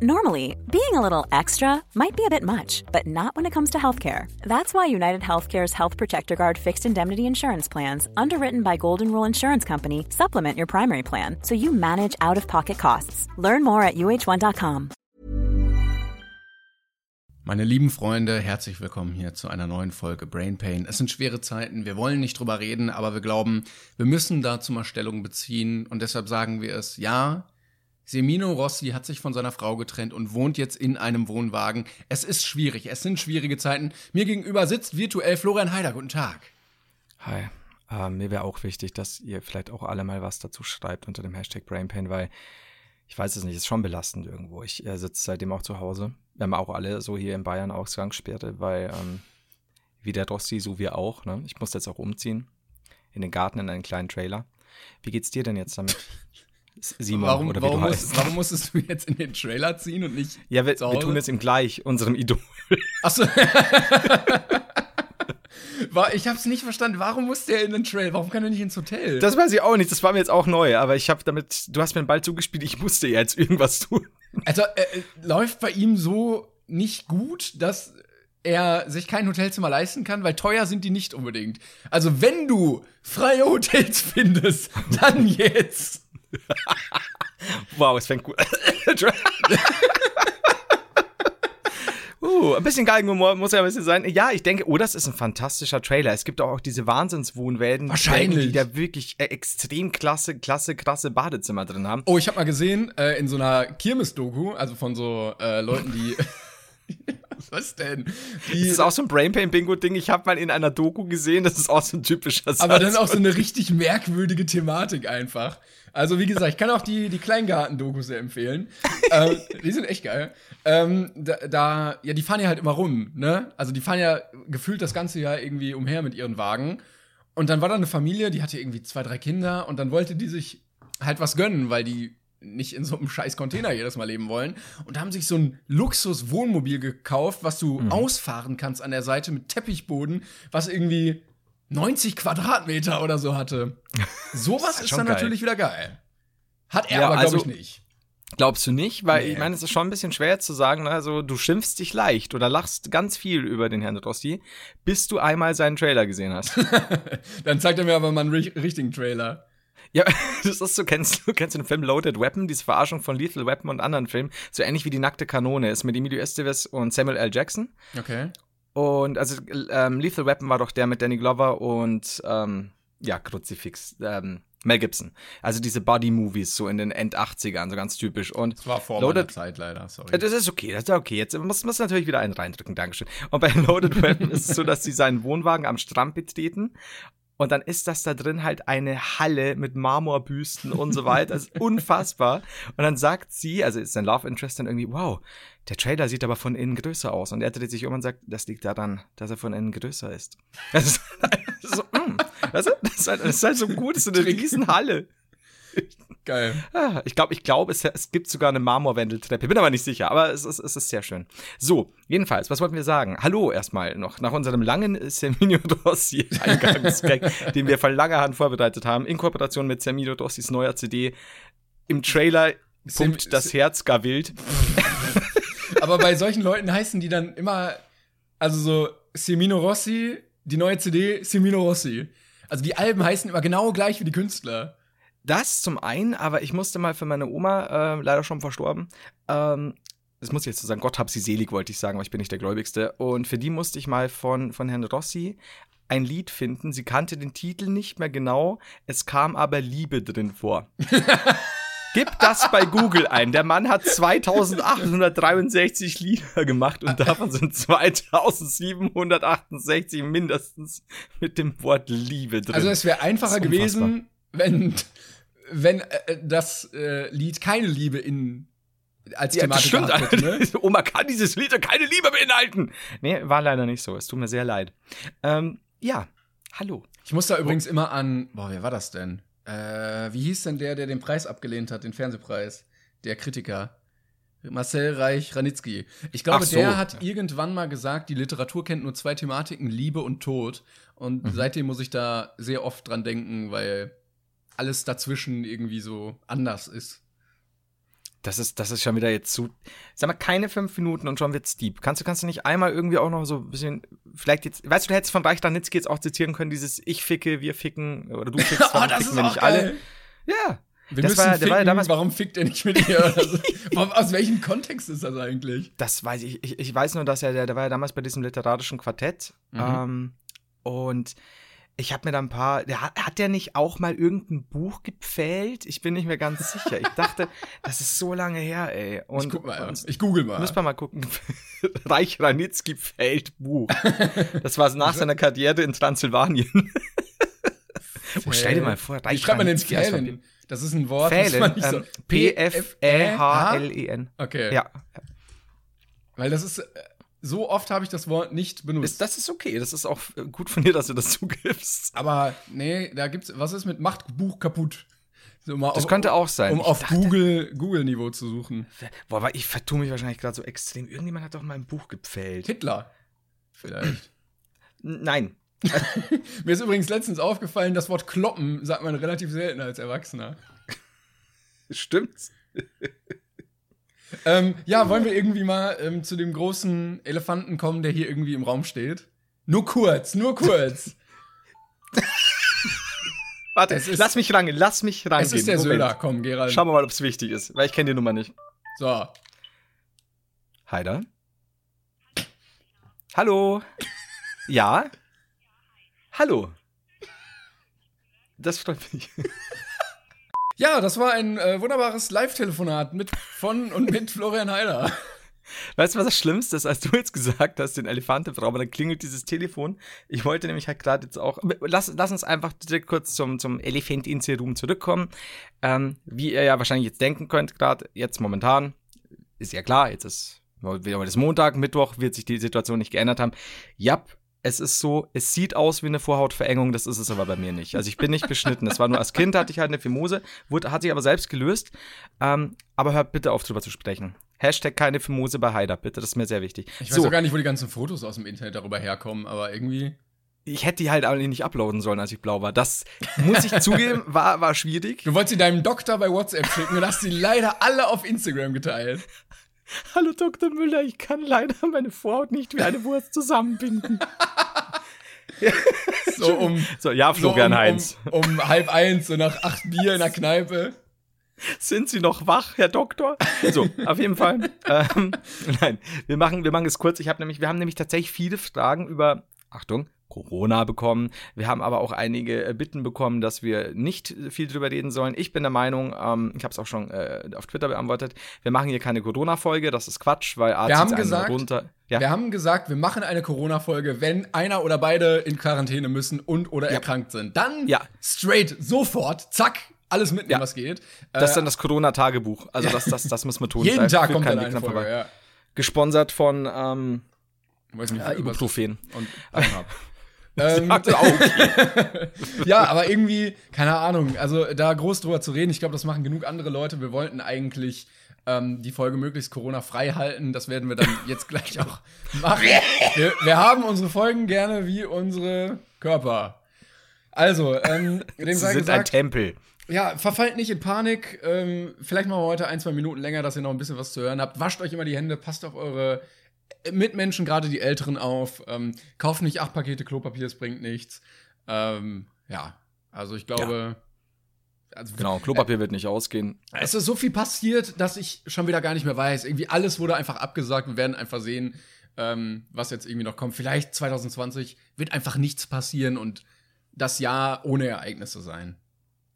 Normally, being a little extra might be a bit much, but not when it comes to healthcare. That's why United Healthcare's Health Protector Guard fixed indemnity insurance plans, underwritten by Golden Rule Insurance Company, supplement your primary plan so you manage out of pocket costs. Learn more at uh1.com. Meine lieben Freunde, herzlich willkommen hier zu einer neuen Folge Brain Pain. Es sind schwere Zeiten, wir wollen nicht drüber reden, aber wir glauben, wir müssen dazu mal Stellung beziehen und deshalb sagen wir es, ja, Semino Rossi hat sich von seiner Frau getrennt und wohnt jetzt in einem Wohnwagen. Es ist schwierig, es sind schwierige Zeiten. Mir gegenüber sitzt virtuell Florian Heider. Guten Tag. Hi. Uh, mir wäre auch wichtig, dass ihr vielleicht auch alle mal was dazu schreibt unter dem Hashtag BrainPain, weil ich weiß es nicht, ist schon belastend irgendwo. Ich äh, sitze seitdem auch zu Hause. Wir haben auch alle so hier in Bayern Ausgangssperre, weil ähm, wie der Rossi, so wir auch. Ne? Ich muss jetzt auch umziehen in den Garten in einen kleinen Trailer. Wie geht's dir denn jetzt damit? Simon warum, oder wie warum du heißt. warum musstest du jetzt in den Trailer ziehen und nicht Ja, wir, wir tun es ihm gleich, unserem Idol. Achso. ich habe es nicht verstanden. Warum musste er in den Trailer? Warum kann er nicht ins Hotel? Das weiß ich auch nicht. Das war mir jetzt auch neu. Aber ich habe damit, du hast mir den Ball zugespielt. Ich musste jetzt irgendwas tun. Also äh, läuft bei ihm so nicht gut, dass er sich kein Hotelzimmer leisten kann, weil teuer sind die nicht unbedingt. Also wenn du freie Hotels findest, dann jetzt. wow, es fängt gut. Uh, ein bisschen Galgenhumor muss ja ein bisschen sein. Ja, ich denke, oh, das ist ein fantastischer Trailer. Es gibt auch, auch diese Wahnsinnswohnwelten, Wahrscheinlich. die da wirklich äh, extrem klasse, klasse, krasse Badezimmer drin haben. Oh, ich habe mal gesehen, äh, in so einer Kirmes-Doku, also von so äh, Leuten, die Was denn? Die, das ist auch so ein Brainpain-Bingo-Ding. Ich habe mal in einer Doku gesehen, das ist auch so ein typischer Satz. Aber dann auch so eine richtig merkwürdige Thematik einfach. Also, wie gesagt, ich kann auch die, die Kleingarten-Dokus sehr empfehlen. ähm, die sind echt geil. Ähm, da, da, ja, die fahren ja halt immer rum, ne? Also, die fahren ja gefühlt das ganze Jahr irgendwie umher mit ihren Wagen. Und dann war da eine Familie, die hatte irgendwie zwei, drei Kinder und dann wollte die sich halt was gönnen, weil die nicht in so einem scheiß Container jedes Mal leben wollen und haben sich so ein Luxus-Wohnmobil gekauft, was du mhm. ausfahren kannst an der Seite mit Teppichboden, was irgendwie 90 Quadratmeter oder so hatte. Sowas ist, ist dann geil. natürlich wieder geil. Hat er ja, aber, glaube also, ich, nicht. Glaubst du nicht? Weil nee. ich meine, es ist schon ein bisschen schwer zu sagen, ne? also du schimpfst dich leicht oder lachst ganz viel über den Herrn Rossi, bis du einmal seinen Trailer gesehen hast. dann zeigt er mir aber mal einen richtigen Trailer. Ja, das ist so, kennst du, kennst du den Film Loaded Weapon, diese Verarschung von Lethal Weapon und anderen Filmen, so ähnlich wie die nackte Kanone ist mit Emilio Estevez und Samuel L. Jackson. Okay. Und also ähm, Lethal Weapon war doch der mit Danny Glover und ähm, ja, Kruzifix, ähm, Mel Gibson. Also diese Body-Movies so in den End-80ern, so ganz typisch. Und das war vor Loaded, meiner Zeit leider, sorry. Das ist okay, das ist okay. Jetzt muss man natürlich wieder einen reindrücken, Dankeschön. Und bei Loaded Weapon ist es so, dass sie seinen Wohnwagen am Strand betreten und dann ist das da drin halt eine Halle mit Marmorbüsten und so weiter. Das ist unfassbar. Und dann sagt sie, also ist sein Love Interest dann irgendwie, wow, der Trailer sieht aber von innen größer aus. Und er dreht sich um und sagt, das liegt daran, dass er von innen größer ist. Das ist so, mm, das, ist halt, das ist halt so gut, das ist so eine Riesenhalle. Geil. Ah, ich glaube, ich glaube, es, es, gibt sogar eine Marmorwendeltreppe. Bin aber nicht sicher, aber es ist, es ist sehr schön. So, jedenfalls, was wollten wir sagen? Hallo erstmal noch nach unserem langen Semino Rossi Eingangsgag, den wir von langer Hand vorbereitet haben, in Kooperation mit Semino Rossis neuer CD. Im Trailer pumpt Sem das Herz gar wild. aber bei solchen Leuten heißen die dann immer, also so Semino Rossi, die neue CD Semino Rossi. Also die Alben heißen immer genau gleich wie die Künstler. Das zum einen, aber ich musste mal für meine Oma, äh, leider schon verstorben, ähm, das muss ich jetzt so sagen, Gott hab sie selig, wollte ich sagen, aber ich bin nicht der Gläubigste. Und für die musste ich mal von, von Herrn Rossi ein Lied finden. Sie kannte den Titel nicht mehr genau, es kam aber Liebe drin vor. Gib das bei Google ein. Der Mann hat 2863 Lieder gemacht und davon sind 2768 mindestens mit dem Wort Liebe drin. Also es wäre einfacher gewesen, wenn wenn äh, das äh, Lied keine Liebe in als ja, Thematik das stimmt. Hätte, ne? Oma kann dieses Lied keine Liebe beinhalten. Nee, war leider nicht so. Es tut mir sehr leid. Ähm, ja, hallo. Ich muss da übrigens immer an, boah, wer war das denn? Äh, wie hieß denn der, der den Preis abgelehnt hat, den Fernsehpreis? Der Kritiker. Marcel Reich Ranitzky. Ich glaube, so. der hat irgendwann mal gesagt, die Literatur kennt nur zwei Thematiken, Liebe und Tod. Und mhm. seitdem muss ich da sehr oft dran denken, weil alles dazwischen irgendwie so anders ist. Das ist, das ist schon wieder jetzt zu. Sag mal, keine fünf Minuten und schon wird's deep. Kannst du, kannst du nicht einmal irgendwie auch noch so ein bisschen, vielleicht jetzt, weißt du, du hättest von Reich Danitzky jetzt auch zitieren können, dieses Ich ficke, wir ficken, oder du fickst, oh, warum das ficken ist wir auch nicht geil. alle. Ja. Wir Das müssen war ficken, war damals- warum fickt er nicht mit ihr? Also, aus welchem Kontext ist das eigentlich? Das weiß ich. Ich, ich weiß nur, dass er, der, der war ja damals bei diesem literarischen Quartett. Mhm. Ähm, und ich habe mir da ein paar. Der, hat, der nicht auch mal irgendein Buch gepfählt? Ich bin nicht mehr ganz sicher. Ich dachte, das ist so lange her, ey. Und, ich guck mal, und ich google mal. Müssen wir mal gucken. Reich Ranitzky fällt Buch. Das war nach seiner Karriere in Transsilvanien. oh, stell dir mal vor, Wie Reich schreibt man den Ranitzky als Fählen? Das ist ein Wort, das Fählen. man nicht so. Ähm, P-F-E-H-L-E-N. Okay. Ja. Weil das ist, äh, so oft habe ich das Wort nicht benutzt. Ist, das ist okay. Das ist auch äh, gut von dir, dass du das zugibst. Aber nee, da gibt's, was ist mit macht Buch kaputt? So mal Das auf- könnte auch sein. Um Ich auf dachte- Google, Google-Niveau zu suchen. Boah, aber ich vertue mich wahrscheinlich gerade so extrem. Irgendjemand hat doch mal ein Buch gepfählt. Hitler. Vielleicht. Nein. Mir ist übrigens letztens aufgefallen, das Wort kloppen sagt man relativ selten als Erwachsener. Stimmt's? Ähm, ja, wollen wir irgendwie mal ähm, zu dem großen Elefanten kommen, der hier irgendwie im Raum steht? Nur kurz, nur kurz. Warte, ist- lass mich rangehen, lass mich rangehen. es ist der Moment. Söder. Komm, Gerald. Schauen wir mal, ob es wichtig ist, weil ich kenne die Nummer nicht. So. Heider? Hallo? Ja? Hallo? Das freut mich. Ja, das war ein äh, wunderbares Live-Telefonat mit von und mit Florian Heider. Weißt du, was das Schlimmste ist, als du jetzt gesagt hast, den Elefant im Raum, dann klingelt dieses Telefon. Ich wollte nämlich halt gerade jetzt auch. Lass, lass uns einfach direkt kurz zum, zum Elefant in Room zurückkommen. Ähm, wie ihr ja wahrscheinlich jetzt denken könnt, gerade jetzt momentan, ist ja klar, jetzt ist wieder das Montag, Mittwoch, wird sich die Situation nicht geändert haben. Jap, es ist so, es sieht aus wie eine Vorhautverengung, das ist es aber bei mir nicht. Also ich bin nicht beschnitten. Das war nur als Kind hatte ich halt eine Fimose, wurde, hat sich aber selbst gelöst. Ähm, aber hört bitte auf, drüber zu sprechen. Hashtag keine Fimose bei Haider, bitte, das ist mir sehr wichtig. Ich weiß so, auch gar nicht, wo die ganzen Fotos aus dem Internet darüber herkommen, aber irgendwie. ich hätte die halt alle nicht uploaden sollen, als ich blau war. Das muss ich zugeben, war, war schwierig. Du wolltest sie deinem Doktor bei WhatsApp schicken und hast sie leider alle auf Instagram geteilt. Hallo Dr. Müller, ich kann leider meine Vorhaut nicht wie eine Wurst zusammenbinden. So um, So, ja, so Florian um, Heinz. um, um halb eins, so nach acht Bier in der Kneipe. Sind Sie noch wach, Herr Doktor? So, auf jeden Fall. ähm, nein, wir machen, wir machen es kurz. Ich habe nämlich, wir haben nämlich tatsächlich viele Fragen über, Achtung, Corona bekommen. Wir haben aber auch einige äh, Bitten bekommen, dass wir nicht viel drüber reden sollen. Ich bin der Meinung, ähm, ich habe es auch schon äh, auf Twitter beantwortet, wir machen hier keine Corona-Folge. Das ist Quatsch, weil A Wir haben gesagt, runter. Ja, Wir haben gesagt, wir machen eine Corona-Folge, wenn einer oder beide in Quarantäne müssen und oder erkrankt sind. Dann Ja. straight, sofort, zack, alles mitnehmen, Ja. was geht. das ist Äh, dann das Corona-Tagebuch. Also das, das, das müssen wir tun. jeden Da Tag kommt kein Weg dran Folge, vorbei. ja. Gesponsert von ähm, ja, Ibuprofen. und Pornhub. ähm, ja, aber irgendwie, keine Ahnung, also da groß drüber zu reden, ich glaube, das machen genug andere Leute. Wir wollten eigentlich ähm, die Folge möglichst Corona-frei halten. Das werden wir dann jetzt gleich auch machen. Wir, wir haben unsere Folgen gerne wie unsere Körper. Also, ähm, dem Sie sei sind ein gesagt, Tempel. ja, verfallt nicht in Panik. Ähm, vielleicht machen wir heute ein, zwei Minuten länger, dass ihr noch ein bisschen was zu hören habt. Wascht euch immer die Hände, passt auf eure Mitmenschen, gerade die Älteren, auf. Ähm, kauft nicht acht Pakete Klopapier, es bringt nichts. Ähm, ja, also ich glaube. Also, Genau, Klopapier wird nicht ausgehen. Es ist so viel passiert, dass ich schon wieder gar nicht mehr weiß. Irgendwie alles wurde einfach abgesagt. Wir werden einfach sehen, ähm, was jetzt irgendwie noch kommt. Vielleicht 2020 wird einfach nichts passieren und das Jahr ohne Ereignisse sein.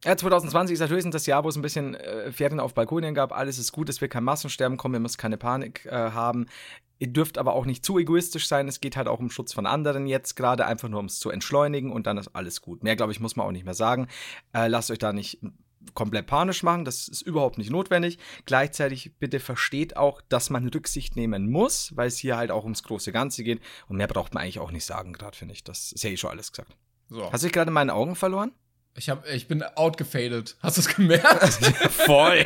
Ja, 2020 ist natürlich das Jahr, wo es ein bisschen äh, Ferien auf Balkonien gab. Alles ist gut, es wird kein Massensterben kommen, ihr müsst keine Panik äh, haben. Ihr dürft aber auch nicht zu egoistisch sein. Es geht halt auch um Schutz von anderen jetzt gerade, einfach nur um es zu entschleunigen und dann ist alles gut. Mehr, glaube ich, muss man auch nicht mehr sagen. Äh, lasst euch da nicht komplett panisch machen, das ist überhaupt nicht notwendig. Gleichzeitig bitte versteht auch, dass man Rücksicht nehmen muss, weil es hier halt auch ums große Ganze geht. Und mehr braucht man eigentlich auch nicht sagen, gerade finde ich. Das ist ja eh schon alles gesagt. So. Hast du dich gerade in meinen Augen verloren? Ich, hab, ich bin outgefadet. Hast du es gemerkt? Voll.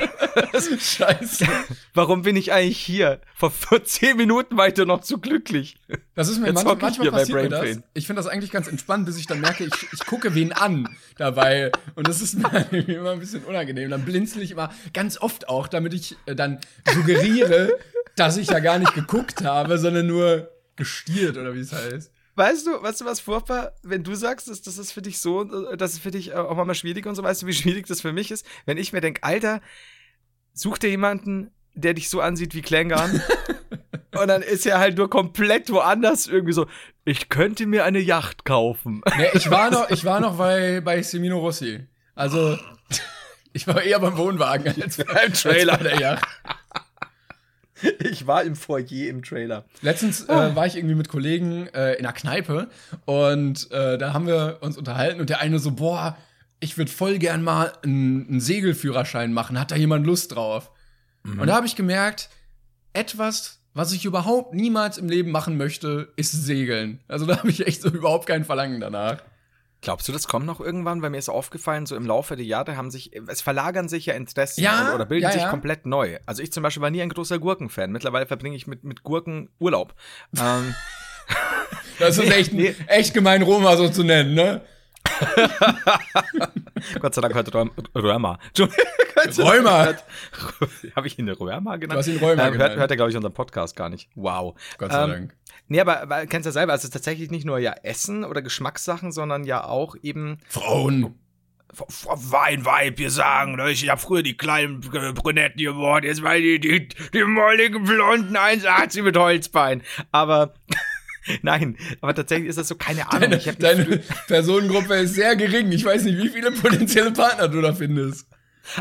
Scheiße. Warum bin ich eigentlich hier? Vor 10 Minuten war ich doch noch zu glücklich. Das ist mir Jetzt manchmal, manchmal passiert mir das. Pain. Ich finde das eigentlich ganz entspannt, bis ich dann merke, ich, ich gucke wen an dabei. Und das ist mir immer ein bisschen unangenehm. Dann blinzel ich immer ganz oft auch, damit ich äh, dann suggeriere, dass ich ja gar nicht geguckt habe, sondern nur gestiert oder wie es heißt. Weißt du, weißt du was furchtbar, wenn du sagst, dass das ist für dich so, äh, das ist für dich auch mal schwierig und so, weißt du, wie schwierig das für mich ist? Wenn ich mir denke, Alter, such dir jemanden, der dich so ansieht wie Klängern. und dann ist er halt nur komplett woanders irgendwie so, ich könnte mir eine Yacht kaufen. Nee, ich war noch, ich war noch bei, bei Semino Rossi. Also, ich war eher beim Wohnwagen als beim Trailer. Als bei der Yacht. Ich war im Foyer im Trailer. Letztens äh, war ich irgendwie mit Kollegen äh, in einer Kneipe und äh, da haben wir uns unterhalten und der eine so, boah, ich würde voll gern mal einen, Segelführerschein machen. Hat da jemand Lust drauf? Und da habe ich gemerkt, etwas, was ich überhaupt niemals im Leben machen möchte, ist Segeln. Also da habe ich echt so überhaupt kein Verlangen danach. Glaubst du, das kommt noch irgendwann? Weil mir ist aufgefallen, so im Laufe der Jahre haben sich, es verlagern sich ja Interessen Ja, oder, bilden ja, sich ja. komplett neu. Also ich zum Beispiel war nie ein großer Gurkenfan. Mittlerweile verbringe ich mit, mit Gurken Urlaub. ähm, Das ist echt, nee. echt gemein, Roma so zu nennen, ne? Gott sei Dank Röm Römer. Römer. Habe ich ihn Römer genannt? Du hast ihn Römer ähm, hört, genannt. hört er, glaube ich, unseren Podcast gar nicht. Wow. Gott sei Ähm, Dank. Nee, aber, aber kennst du ja selber, es ist tatsächlich nicht nur ja Essen oder Geschmackssachen, sondern ja auch eben Frauen. Weinweib, wir sagen, ne? ich habe früher die kleinen Brünetten geworden, jetzt mal die, die, die molligen Blonden 1,80 mit Holzbein. Aber, nein, aber tatsächlich ist das so, keine Ahnung. Deine, deine Personengruppe ist sehr gering. Ich weiß nicht, wie viele potenzielle Partner du da findest.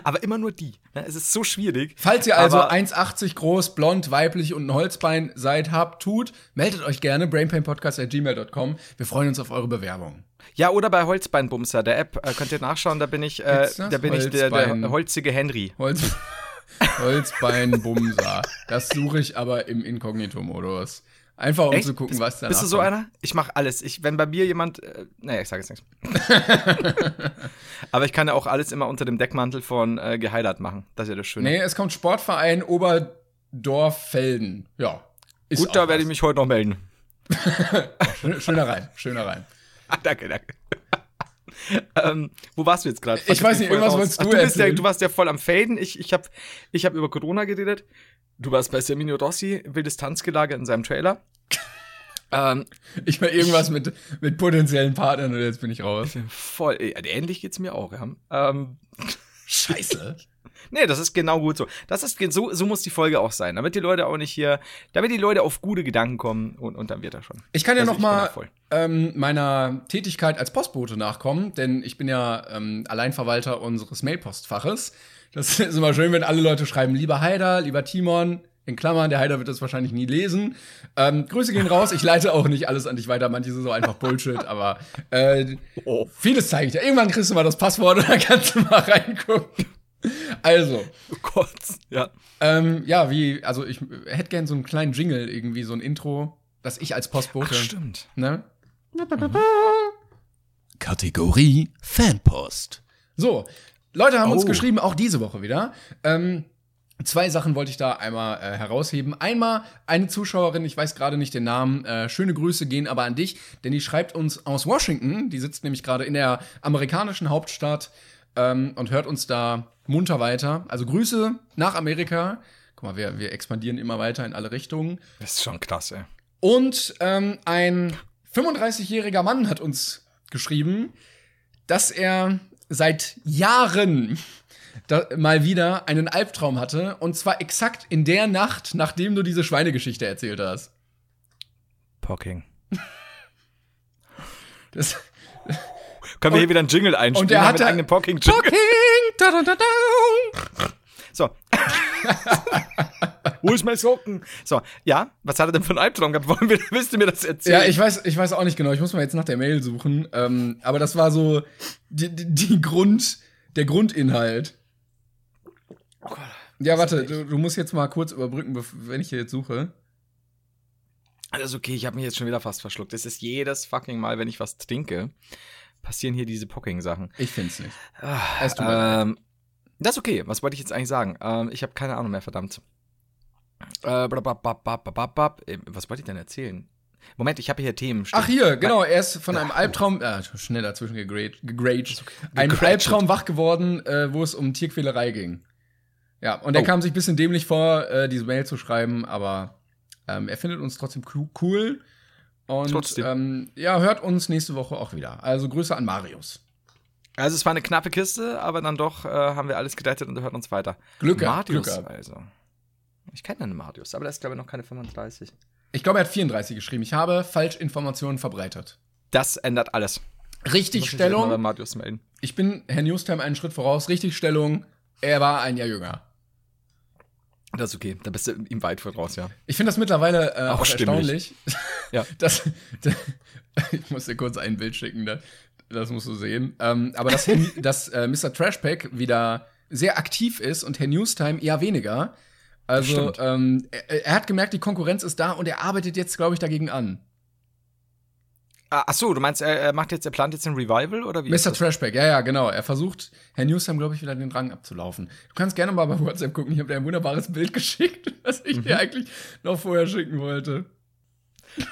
aber immer nur die. Ne? Es ist so schwierig. Falls ihr also Aber- 1,80 groß, blond, weiblich und ein Holzbein seid, habt, tut, meldet euch gerne brainpainpodcast.gmail.com. Wir freuen uns auf eure Bewerbung. Ja, oder bei Holzbeinbumser, der App, äh, könnt ihr nachschauen, da bin ich, äh, da bin ich der, der holzige Henry. Holz, Holzbeinbumser. Das suche ich aber im Inkognito-Modus. Einfach um Echt? zu gucken, bist, was da Bist du so einer? Ich mache alles. Ich, wenn bei mir jemand, äh, naja, ich sage jetzt nichts. Aber ich kann ja auch alles immer unter dem Deckmantel von äh, geheiratet machen. Das ist ja das Schöne. Nee, es kommt Sportverein Oberdorf-Felden. Ja. Gut, da werde ich mich heute noch melden. Schöner rein, schöner rein. Ah, danke, danke. ähm, wo warst du jetzt gerade? Ich weiß nicht, irgendwas wolltest du Ach, du, bist ja, du warst ja voll am Faden. Ich, ich habe ich hab über Corona geredet. Du warst bei Semino Rossi, wildes Tanzgelage in seinem Trailer. ähm, Ich war irgendwas mit, mit potenziellen Partnern und jetzt bin ich raus. voll, äh, ähnlich geht's mir auch, ja. Ähm, Scheiße. Nee, das ist genau gut so. Das ist so, so muss die Folge auch sein. Damit die Leute auch nicht hier, damit die Leute auf gute Gedanken kommen und, und dann wird er schon. Ich kann ja Also noch mal ähm, meiner Tätigkeit als Postbote nachkommen, denn ich bin ja ähm, Alleinverwalter unseres Mailpostfaches. Das ist immer schön, wenn alle Leute schreiben, lieber Haider, lieber Timon, in Klammern, der Haider wird das wahrscheinlich nie lesen. Ähm, Grüße gehen raus, ich leite auch nicht alles an dich weiter, manches ist auch einfach Bullshit, aber äh, Oh. vieles zeige ich dir. Irgendwann kriegst du mal das Passwort und dann kannst du mal reingucken. Also, Oh Gott. Ja. ähm, ja, wie, also ich hätte gern so einen kleinen Jingle, irgendwie, so ein Intro, dass ich als Postbote. Stimmt. Ne? Kategorie Fanpost. So, Leute haben uns Oh. geschrieben, auch diese Woche wieder. Ähm, zwei Sachen wollte ich da einmal äh, herausheben. Einmal eine Zuschauerin, ich weiß gerade nicht den Namen, äh, schöne Grüße gehen aber an dich, denn die schreibt uns aus Washington, die sitzt nämlich gerade in der amerikanischen Hauptstadt ähm, und hört uns da munter weiter. Also Grüße nach Amerika. Guck mal, wir, wir expandieren immer weiter in alle Richtungen. Das ist schon krass, ey. Und ähm, ein 35-jähriger Mann hat uns geschrieben, dass er seit Jahren mal wieder einen Albtraum hatte. Und zwar exakt in der Nacht, nachdem du diese Schweinegeschichte erzählt hast. Pocking. Das, Können wir hier wieder einen Jingle einspielen? und er hatte einen Pocking-Jingle. Fucking, da, da, da, da. So. Wo ist mein Socken? So, ja, was hat er denn für einen Albtraum gehabt? Wollen wir, willst du mir das erzählen? Ja, ich weiß, ich weiß auch nicht genau. Ich muss mal jetzt nach der Mail suchen. Ähm, aber das war so die, die, die Grund, der Grundinhalt. Ja, warte, du, du musst jetzt mal kurz überbrücken, wenn ich hier jetzt suche. Also okay, ich habe mich jetzt schon wieder fast verschluckt. Es ist jedes fucking Mal, wenn ich was trinke, passieren hier diese Pocking-Sachen. Ich find's nicht. Ah, ähm, das ist okay. Was wollte ich jetzt eigentlich sagen? Ähm, ich habe keine Ahnung mehr, verdammt. Äh, blabababababab. Äh, was wollte ich denn erzählen? Moment, ich habe hier Themen. stehen. Ach hier, genau, er ist von einem Albtraum, äh, schnell dazwischen gegraged, Gegraged. Albtraum wach geworden, äh, wo es um Tierquälerei ging. Ja, und er Oh. kam sich ein bisschen dämlich vor, äh, diese Mail zu schreiben, aber ähm, er findet uns trotzdem cool. Und Trotzdem. Ähm, ja, hört uns nächste Woche auch wieder. Also Grüße an Marius. Also es war eine knappe Kiste, aber dann doch äh, haben wir alles gerettet und hört uns weiter. Glück Marius, Glück also. Ich kenne einen Marius, aber der ist, glaube ich, noch keine 35. Ich glaube, er hat 34 geschrieben. Ich habe Falschinformationen verbreitet. Das ändert alles. Muss Richtig ich. Marius melden. Bin Herr Newstime einen Schritt voraus. Richtig Stellung. Er war ein Jahr jünger. Das ist okay, da bist du ihm weit voraus, ja. Ich finde das mittlerweile äh, Auch auch, erstaunlich. Ja. dass, ich muss dir kurz ein Bild schicken, das, das musst du sehen. Ähm, aber dass, dass äh, Mr. Trashpack wieder sehr aktiv ist und Herr Newstime eher weniger. Also ähm, er, er hat gemerkt, die Konkurrenz ist da und er arbeitet jetzt, glaube ich, dagegen an. Ah, ach so, du meinst, er, er macht jetzt, er plant jetzt ein Revival oder wie? Mr. das? Trashpack, ja, ja, genau. Er versucht, Herr Newstime, glaube ich, wieder den Rang abzulaufen. Du kannst gerne mal bei WhatsApp gucken. Ich habe dir ein wunderbares Bild geschickt, das ich Mhm. dir eigentlich noch vorher schicken wollte.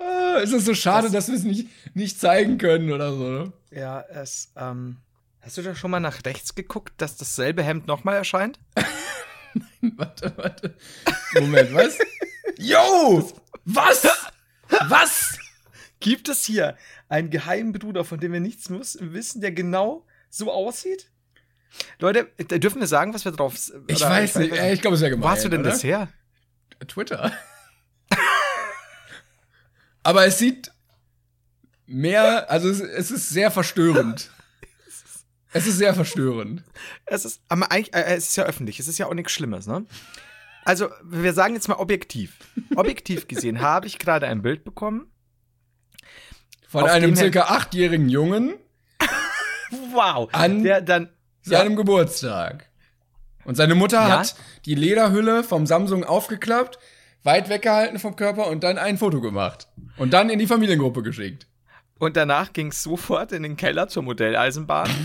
Ah, es ist so schade, dass wir es nicht, nicht zeigen können oder so. ne? Ja, es, ähm. Hast du da schon mal nach rechts geguckt, dass dasselbe Hemd nochmal erscheint? Warte, warte. Moment, was? Yo! Was? Was? Gibt es hier einen geheimen Bruder, von dem wir nichts wissen, der genau so aussieht? Leute, dürfen wir sagen, was wir drauf. Ich weiß nicht. Äh, Ich glaube, es wäre Wo gemein. hast du denn oder? das her? Twitter. Aber es sieht mehr, also es, es ist sehr verstörend. Es ist sehr verstörend. Es ist, aber eigentlich, äh, es ist ja öffentlich, es ist ja auch nichts Schlimmes, ne? Also, wir sagen jetzt mal objektiv. Objektiv gesehen habe ich gerade ein Bild bekommen. Von einem circa achtjährigen Jungen Wow. An- der dann. seinem Geburtstag. Und seine Mutter Ja? hat die Lederhülle vom Samsung aufgeklappt, weit weggehalten vom Körper und dann ein Foto gemacht. Und dann in die Familiengruppe geschickt. Und danach ging es sofort in den Keller zur Modelleisenbahn.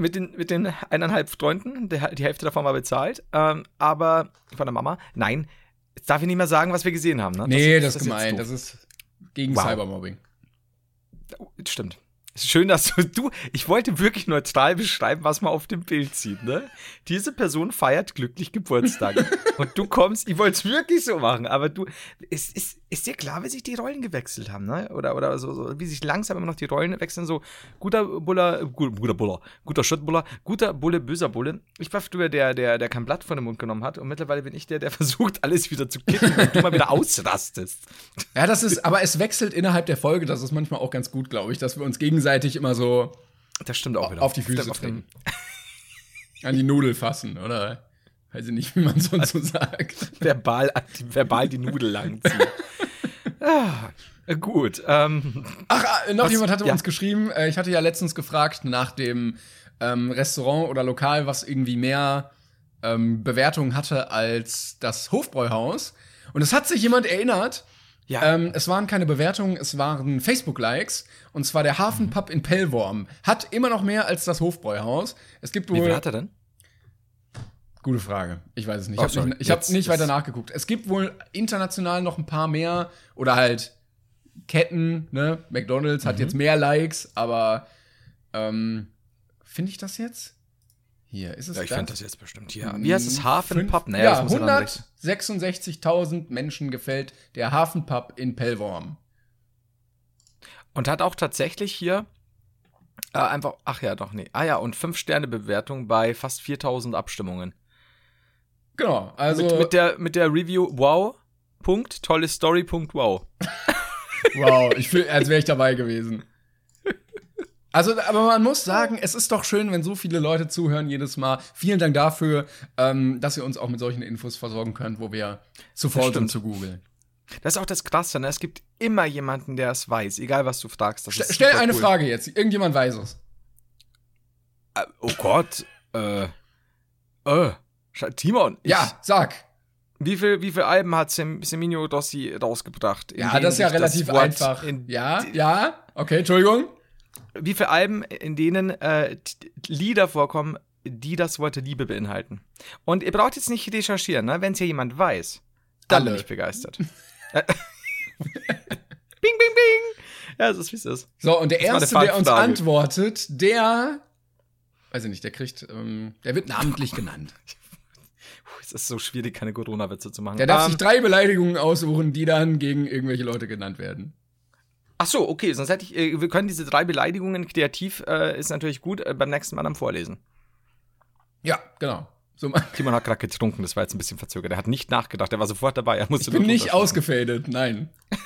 mit, den, mit den eineinhalb Freunden. Der, die Hälfte davon war bezahlt. Ähm, aber von der Mama. Nein, jetzt darf ich nicht mehr sagen, was wir gesehen haben. Ne? Nee, das, ist jetzt gemein. Das ist gegen Wow. Cybermobbing. Stimmt. Schön, dass du, du, ich wollte wirklich neutral beschreiben, was man auf dem Bild sieht, ne? Diese Person feiert glücklich Geburtstag. und du kommst, ich wollte es wirklich so machen, aber du, ist, ist, ist dir klar, wie sich die Rollen gewechselt haben, ne? Oder, oder so, so, wie sich langsam immer noch die Rollen wechseln, so guter Buller, gut, guter Buller, guter Schüttbuller, guter Bulle, böser Bulle. Ich war früher der, der, der kein Blatt vor den Mund genommen hat und mittlerweile bin ich der, der versucht, alles wieder zu kippen und du mal wieder ausrastest. Ja, das ist, aber es wechselt innerhalb der Folge. Das ist manchmal auch ganz gut, glaube ich, dass wir uns gegenseitig immer so Das stimmt auch wieder. auf die Füße treten. An die Nudel fassen, oder? Weiß ich nicht, wie man sonst so sagt. verbal, verbal die Nudel langziehen. ah, gut. Ähm, Ach, äh, noch Was? jemand hatte Ja. uns geschrieben, äh, ich hatte ja letztens gefragt nach dem ähm, Restaurant oder Lokal, was irgendwie mehr ähm, Bewertungen hatte als das Hofbräuhaus. Und es hat sich jemand erinnert. Ja. Ähm, es waren keine Bewertungen, es waren Facebook-Likes. Und zwar der Hafenpub in Pellworm. Hat immer noch mehr als das Hofbräuhaus. Es gibt wie wohl. viel hat er denn? Gute Frage. Ich weiß es nicht. Oh, Ich habe nicht, ich hab nicht weiter nachgeguckt. Es gibt wohl international noch ein paar mehr oder halt Ketten, ne? McDonalds Mhm. hat jetzt mehr Likes, aber ähm, finde ich das jetzt? Hier, ist es Ja, ich finde das jetzt bestimmt. Ja. Wie heißt es? Fünf- Hafenpub? Nee, ja, das muss ja dann recht- 166.000 Menschen gefällt der Hafenpub in Pellworm. Und hat auch tatsächlich hier äh, einfach, ach ja, doch, nee. Ah ja, und 5-Sterne-Bewertung bei fast 4000 Abstimmungen. Genau, also mit, mit, der, mit der Review, wow, Punkt, tolle Story, Punkt, wow. Wow, ich fühle, als wäre ich dabei gewesen. Also, aber man muss sagen, es ist doch schön, wenn so viele Leute zuhören jedes Mal. Vielen Dank dafür, ähm, dass ihr uns auch mit solchen Infos versorgen könnt, wo wir zu faul sind zu googeln. Das ist auch das Krasse, ne? Es gibt immer jemanden, der es weiß, egal was du fragst. Ist stell eine cool. Frage jetzt. Irgendjemand weiß es. Äh, oh Gott, äh, äh, Timon, ich, Ja, sag. Wie viel, wie viel Alben hat Sem Seminio Dossi rausgebracht? Ja, das ist ja relativ einfach. In, ja, ja, okay, Entschuldigung. Wie viele Alben, in denen äh, Lieder vorkommen, die das Wort Liebe beinhalten? Und ihr braucht jetzt nicht recherchieren, ne? wenn es ja jemand weiß. Dann bin ich begeistert. Bing, bing, bing. Ja, es ist wie es ist. So, und der Das Erste, der uns antwortet, der, weiß ich nicht, der kriegt, ähm, der wird namentlich genannt. Es ist so schwierig, keine Corona-Witze zu machen. Der darf Ähm, sich drei Beleidigungen aussuchen, die dann gegen irgendwelche Leute genannt werden. Ach so, okay, sonst hätte ich, äh, wir können diese drei Beleidigungen kreativ, äh, ist natürlich gut, äh, beim nächsten Mal dann vorlesen. Ja, genau. So, Timon hat gerade getrunken, das war jetzt ein bisschen verzögert. Er hat nicht nachgedacht, er war sofort dabei. Er musste ich bin nicht ausgefadet, nein.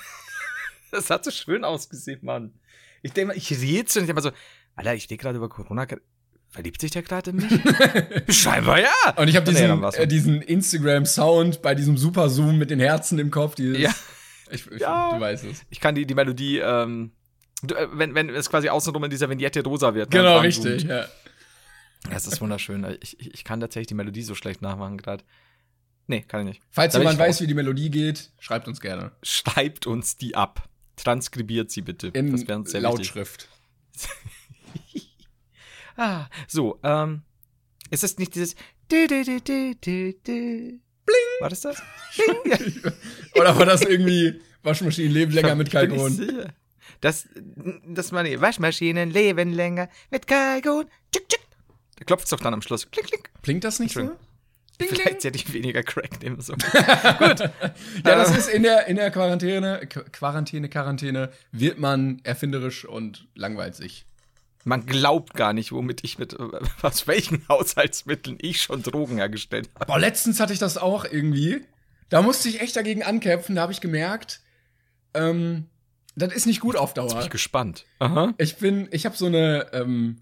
Das hat so schön ausgesehen, Mann. Ich denke mal, ich rätsel und ich denk mal so, Alter, ich stehe gerade über Corona. Verliebt sich der gerade in mich? Scheinbar ja. Und ich habe diesen, äh, diesen Instagram-Sound bei diesem Super-Zoom mit den Herzen im Kopf. Dieses, Ja. Ich, ich, Ja. Du weißt es. Ich kann die, die Melodie, ähm, äh, wenn, wenn es quasi außenrum in dieser Vignette rosa wird. Genau, richtig. zoomt. Ja. Das ist wunderschön. Ich, ich, kann tatsächlich die Melodie so schlecht nachmachen gerade. Nee, kann ich nicht. Falls Da jemand weiß, wie die Melodie geht, schreibt uns gerne. Schreibt uns die ab. Transkribiert sie bitte. In das wäre uns sehr. Lautschrift. Ah, so, ähm, ist das nicht dieses Bling. War das das? Bling. Ja. Oder war das irgendwie Waschmaschinen leben länger mit Kalkon? Das, das meine Waschmaschinen leben länger mit Kalkon. Tschick, tschick. Da klopft es doch dann am Schluss. Klick, klick. Klingt das nicht so? Ding, Vielleicht hätte ich weniger Crack nehmen sollen. Ja, das Ähm. ist in der, in der Quarantäne, Qu- Quarantäne, Quarantäne, wird man erfinderisch und langweilt sich. Man glaubt gar nicht, womit ich mit, aus welchen Haushaltsmitteln ich schon Drogen hergestellt habe. Boah, letztens hatte ich das auch irgendwie. Da musste ich echt dagegen ankämpfen. Da habe ich gemerkt, ähm, das ist nicht gut auf Jetzt bin Dauer. ich gespannt. Aha. Ich bin, ich habe so eine, ähm,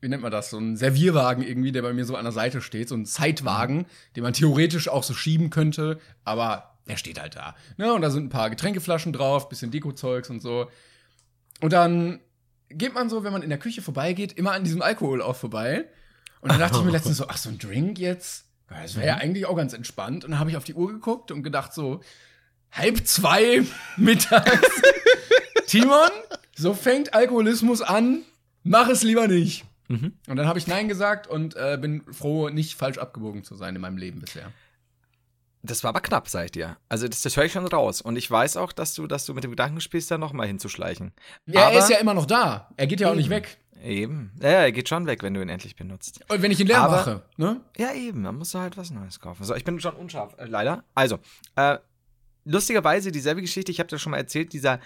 wie nennt man das, so einen Servierwagen irgendwie, der bei mir so an der Seite steht, so ein Zeitwagen, den man theoretisch auch so schieben könnte, aber der steht halt da. Ne? Und da sind ein paar Getränkeflaschen drauf, bisschen Dekozeugs und so. Und dann geht man so, wenn man in der Küche vorbeigeht, immer an diesem Alkohol auch vorbei. Und dann dachte ich mir letztens so, ach, so ein Drink jetzt? Das wäre ja eigentlich auch ganz entspannt. Und dann habe ich auf die Uhr geguckt und gedacht so, halb zwei mittags. Timon, so fängt Alkoholismus an. Mach es lieber nicht. Mhm. Und dann habe ich Nein gesagt und äh, bin froh, nicht falsch abgebogen zu sein in meinem Leben bisher. Das war aber knapp, sag ich dir. Also das, das höre ich schon raus. Und ich weiß auch, dass du, dass du mit dem Gedanken spielst, da nochmal hinzuschleichen. Ja, Aber- er ist ja immer noch da. Er geht ja auch nicht Eben. weg. Eben. Ja, er geht schon weg, wenn du ihn endlich benutzt. Und wenn ich ihn leer Aber- mache, ne? Ja, eben. Man muss halt was Neues kaufen. So, ich bin schon unscharf, äh, leider. Also, äh, lustigerweise dieselbe Geschichte, ich habe dir schon mal erzählt, dieser,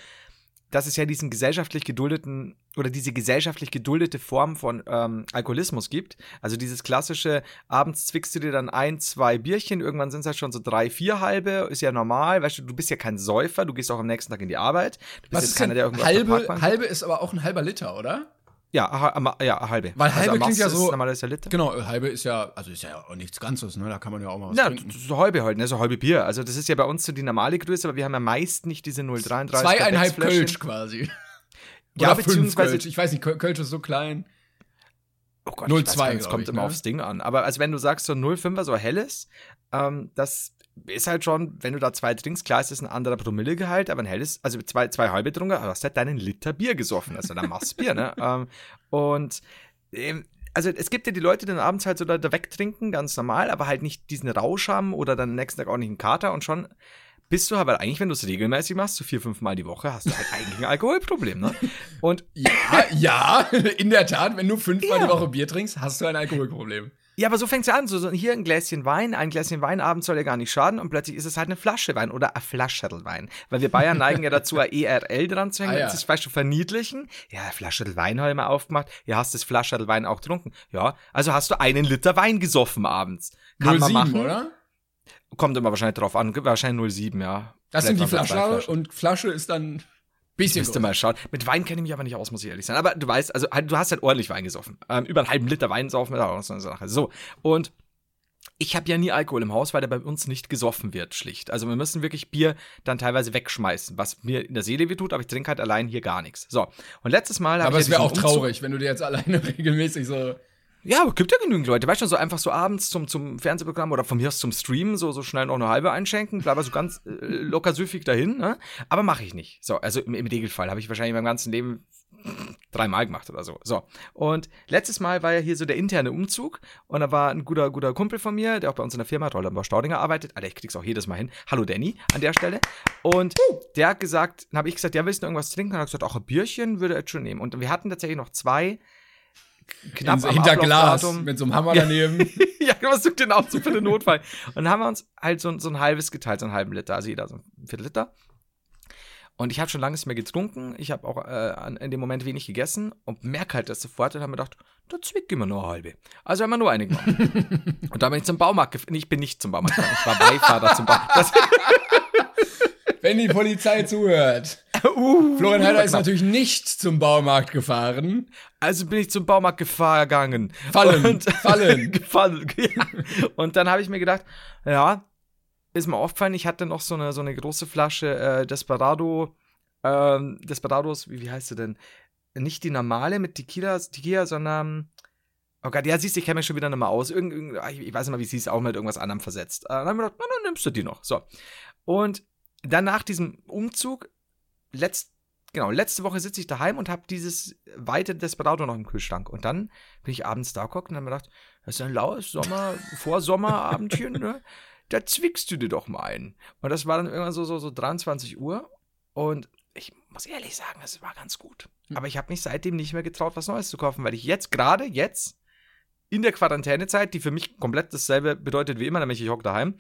dass es ja diesen gesellschaftlich geduldeten oder diese gesellschaftlich geduldete Form von ähm, Alkoholismus gibt. Also dieses klassische, abends zwickst du dir dann ein, zwei Bierchen, irgendwann sind es halt schon so drei, vier halbe, ist ja normal, weißt du, du bist ja kein Säufer, du gehst auch am nächsten Tag in die Arbeit. Du bist Was jetzt ist keiner, der der halbe, halbe ist aber auch ein halber Liter, oder? Ja, aha, ja, halbe. Weil halbe am klingt ja so- Ist Liter. Genau, halbe ist ja, also ist ja auch nichts Ganzes, ne? Da kann man ja auch mal was Ja, trinken. so halbe halt, ne? So halbe Bier. Also das ist ja bei uns so die normale Größe, aber wir haben ja meist nicht diese 0,33 Zweieinhalb. Kölsch quasi. Ja, Oder beziehungsweise- Kölsch. Ich weiß nicht, Köl- Kölsch ist so klein. Oh Gott, 0,2 ich weiß gar nicht, Es glaub kommt ich, immer ne? aufs Ding an. Aber also wenn du sagst so 0,5er, so helles, ähm, das ist halt schon, wenn du da zwei trinkst, klar ist das ein anderer Promillegehalt, aber ein helles, also zwei, zwei halbe Trunken, du hast halt deinen Liter Bier gesoffen. Also dann machst du Bier, ne? ähm, und ähm, also es gibt ja die Leute, die dann abends halt so da, da wegtrinken, ganz normal, aber halt nicht diesen Rausch haben oder dann am nächsten Tag auch nicht einen Kater und schon bist du aber eigentlich, wenn du es regelmäßig machst, so vier, fünf Mal die Woche, hast du halt eigentlich ein Alkoholproblem, ne? Und Ja, ja, in der Tat, wenn du fünfmal Ja. die Woche Bier trinkst, hast du ein Alkoholproblem. Ja, aber so fängt's ja an. So, so hier ein Gläschen Wein, ein Gläschen Wein abends soll ja gar nicht schaden und plötzlich ist es halt eine Flasche Wein oder ein Flascherl Wein. Weil wir Bayern neigen ja dazu, ein ERL dran zu hängen, Ah, ja. das ist weißt du, verniedlichen. Ja, Flascherl Wein habe ich mal aufgemacht. Ja, hast das Flascherl Wein auch getrunken. Ja, also hast du einen Liter Wein gesoffen abends. Kann man 07, machen. oder? Kommt immer wahrscheinlich drauf an. Wahrscheinlich 07, ja. Das sind die Vielleicht es zwei Flaschen und Flasche ist dann bisschen Müsste mal schauen. Mit Wein kenne ich mich aber nicht aus, muss ich ehrlich sein. Aber du weißt, also du hast halt ordentlich Wein gesoffen. Ähm, über einen halben Liter Wein saufen ist auch so eine Sache. So, und ich habe ja nie Alkohol im Haus, weil der bei uns nicht gesoffen wird, schlicht. Also wir müssen wirklich Bier dann teilweise wegschmeißen, was mir in der Seele wehtut, aber ich trinke halt allein hier gar nichts. So, und letztes Mal habe Aber ich es wäre auch diesen Umzug- traurig, wenn du dir jetzt alleine regelmäßig so. Ja, gibt ja genügend Leute. Weißt du, so einfach so abends zum, zum Fernsehprogramm oder von mir aus zum Stream so, so schnell noch eine halbe einschenken, bleibe so ganz äh, locker süffig dahin, ne? Aber mache ich nicht. So, also im, im Regelfall habe ich wahrscheinlich mein ganzen Leben dreimal gemacht oder so. So. Und letztes Mal war ja hier so der interne Umzug und da war ein guter, guter Kumpel von mir, der auch bei uns in der Firma Rollenbau Staudinger arbeitet. Alter, ich krieg's auch jedes Mal hin. Hallo Danny an der Stelle. Und der hat gesagt, dann habe ich gesagt, ja, willst du irgendwas trinken? Und er hat gesagt, auch ein Bierchen würde er jetzt schon nehmen. Und wir hatten tatsächlich noch zwei knapp In- am hinter Glas mit so einem Hammer daneben. ja, was sucht den auch so für den Notfall? Und dann haben wir uns halt so, so ein halbes geteilt, so einen halben Liter, also jeder so ein Viertel Liter. Und ich habe schon lange nicht mehr getrunken. Ich habe auch äh, in dem Moment wenig gegessen und merke halt das sofort und habe mir gedacht, da zwickt immer nur eine halbe. Also haben wir nur eine genommen. und dann bin ich zum Baumarkt gefahren. Nee, Ich bin nicht zum Baumarkt gefahren. Ich war Beifahrer zum Baumarkt. Wenn die Polizei zuhört. uh, Florian Heider ist natürlich nicht zum Baumarkt gefahren. Also bin ich zum Baumarkt gegangen. Fallen, Und, fallen. gefallen. Ja. Und dann habe ich mir gedacht, ja, ist mir aufgefallen, ich hatte noch so eine, so eine große Flasche äh, Desperado, ähm, Desperados, wie, wie heißt sie denn? Nicht die normale mit Tequila, Tequila sondern, oh Gott, ja, siehst du, ich kenne mich schon wieder nicht mehr aus. Irgend, irgend, ich, weiß nicht mal, wie sie es auch mit irgendwas anderem versetzt. Äh, dann habe ich mir gedacht, na, dann nimmst du die noch. So. Und dann nach diesem Umzug, letzt, genau, letzte Woche sitze ich daheim und habe dieses weite Desperado noch im Kühlschrank. Und dann bin ich abends da geguckt und habe mir gedacht, das ist ein laues Sommer, Vorsommerabendchen, ne? Da zwickst du dir doch mal ein. Und das war dann irgendwann so, so, so 23 Uhr. Und ich muss ehrlich sagen, es war ganz gut. Aber ich habe mich seitdem nicht mehr getraut, was Neues zu kaufen, weil ich jetzt, gerade jetzt, in der Quarantänezeit, die für mich komplett dasselbe bedeutet wie immer, nämlich ich hocke daheim,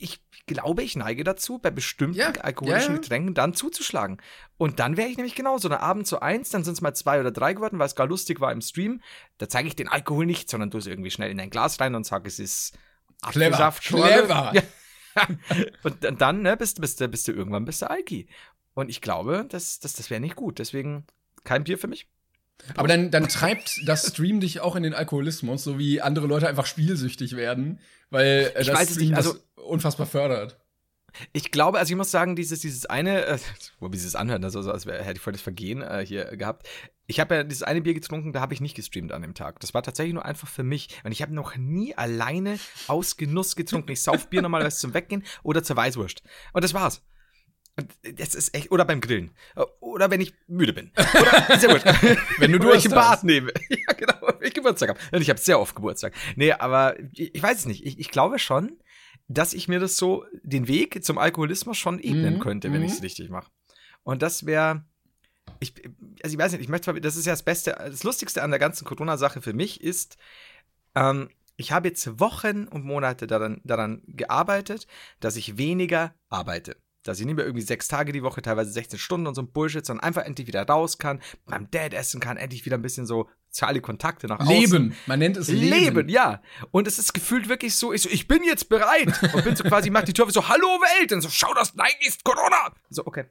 ich glaube, ich neige dazu, bei bestimmten Ja, alkoholischen ja, ja. Getränken dann zuzuschlagen. Und dann wäre ich nämlich genauso. Eine Abend zu eins, dann sind es mal zwei oder drei geworden, weil es gar lustig war im Stream. Da zeige ich den Alkohol nicht, sondern tue es irgendwie schnell in ein Glas rein und sage, es ist Clever, Apfelsaftschorle. clever. Ja. und dann- dann ne, bist, bist, du- bist du irgendwann bist du Alki. Und ich glaube, das, das, das wäre nicht gut. Deswegen kein Bier für mich. Aber dann, dann treibt das Stream dich auch in den Alkoholismus, so wie andere Leute einfach spielsüchtig werden, weil äh, Ich das Stream nicht, das also- unfassbar fördert. Ich glaube, also ich muss sagen, dieses, dieses eine, äh, wo wie sie es anhört, also so, als hätte ich voll das Vergehen äh, hier gehabt. Ich habe ja dieses eine Bier getrunken, da habe ich nicht gestreamt an dem Tag. Das war tatsächlich nur einfach für mich. Und ich habe noch nie alleine aus Genuss getrunken. Ich sauf Bier normalerweise zum Weggehen oder zur Weißwurst. Und das war's. Das ist echt, oder beim Grillen. Oder wenn ich müde bin. Oder, sehr gut. Wenn du Durst im Bad nehme. Ja, genau, wenn ich Geburtstag habe. Ich habe sehr oft Geburtstag. Nee, aber ich, ich weiß es nicht. Ich, ich glaube schon, dass ich mir das so, den Weg zum Alkoholismus schon ebnen Mhm, könnte, wenn mhm. ich es richtig mache. Und das wäre, ich, also ich weiß nicht, ich möchte, das ist ja das Beste, das Lustigste an der ganzen Corona-Sache für mich ist, ähm, ich habe jetzt Wochen und Monate daran, daran gearbeitet, dass ich weniger arbeite. Dass ich nicht mehr irgendwie sechs Tage die Woche, teilweise 16 Stunden und so ein Bullshit, sondern einfach endlich wieder raus kann, beim Dad essen kann, endlich wieder ein bisschen so soziale Kontakte nach außen. Leben, man nennt es Leben. Leben, ja. Und es ist gefühlt wirklich so, ich so, ich bin jetzt bereit. Und bin so quasi, mach die Tür auf, so, hallo Welt. Und so, schau das, nein, ist Corona. So, okay.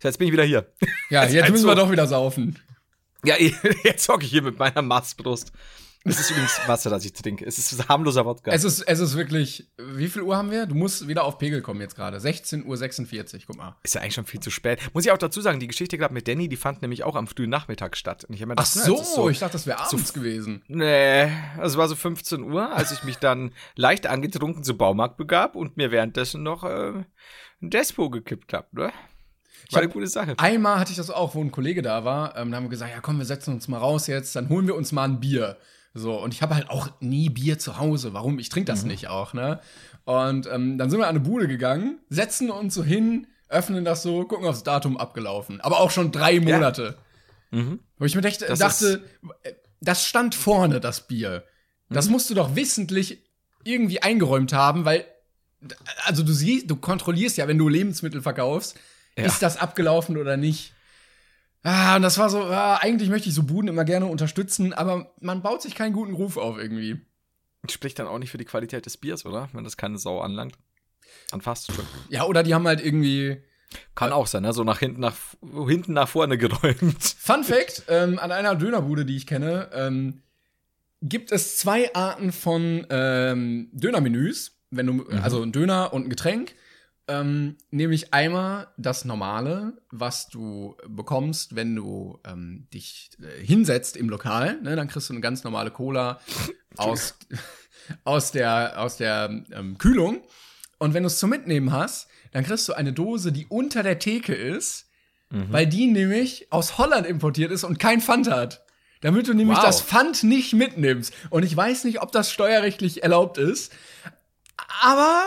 So, jetzt bin ich wieder hier. Ja, jetzt halt müssen so. wir doch wieder saufen. Ja, jetzt hocke ich hier mit meiner Mastbrust. Es ist übrigens Wasser, das ich trinke. Es ist harmloser Wodka. Es ist, es ist wirklich, wie viel Uhr haben wir? Du musst wieder auf Pegel kommen jetzt gerade. 16.46 Uhr, guck mal. ist ja eigentlich schon viel zu spät. Muss ich auch dazu sagen, die Geschichte gerade mit Danny, die fand nämlich auch am frühen Nachmittag statt. Und ich mir Ach gedacht, na, so, ist ich dachte, das wäre abends gewesen. Nee, es war so 15 Uhr, als ich mich dann leicht angetrunken zum Baumarkt begab und mir währenddessen noch äh, ein Despo gekippt habe, ne? War eine gute Sache. Einmal hatte ich das auch, wo ein Kollege da war. Ähm, da haben wir gesagt, ja komm, wir setzen uns mal raus jetzt, dann holen wir uns mal ein Bier. So, und ich habe halt auch nie Bier zu Hause. Warum? Ich trinke das Mhm. nicht auch, ne? Und ähm, dann sind wir an eine Bude gegangen, setzen uns so hin, öffnen das so, gucken aufs Datum abgelaufen. Aber auch schon drei Monate. Mhm. Wo ich mir dachte, Das dachte äh, das stand vorne, das Bier. Mhm. Das musst du doch wissentlich irgendwie eingeräumt haben, weil, also du siehst, du kontrollierst ja, wenn du Lebensmittel verkaufst, Ja. ist das abgelaufen oder nicht. Ah, und das war so, ah, eigentlich möchte ich so Buden immer gerne unterstützen, aber man baut sich keinen guten Ruf auf irgendwie. Spricht dann auch nicht für die Qualität des Biers, oder? Wenn das keine Sau anlangt. Dann fast schon. Ja, oder die haben halt irgendwie. Kann auch sein, ne? So nach hinten nach, hinten nach vorne geräumt. Fun Fact: ähm, An einer Dönerbude, die ich kenne, ähm, gibt es zwei Arten von ähm, Dönermenüs. Wenn du, also ein Döner und ein Getränk. Ähm, nämlich einmal das Normale, was du bekommst, wenn du ähm, dich äh, hinsetzt im Lokal. Ne? Dann kriegst du eine ganz normale Cola aus, aus der, aus der ähm, Kühlung. Und wenn du es zum Mitnehmen hast, dann kriegst du eine Dose, die unter der Theke ist, Mhm. weil die nämlich aus Holland importiert ist und kein Pfand hat. Damit du nämlich Wow. das Pfand nicht mitnimmst. Und ich weiß nicht, ob das steuerrechtlich erlaubt ist. Aber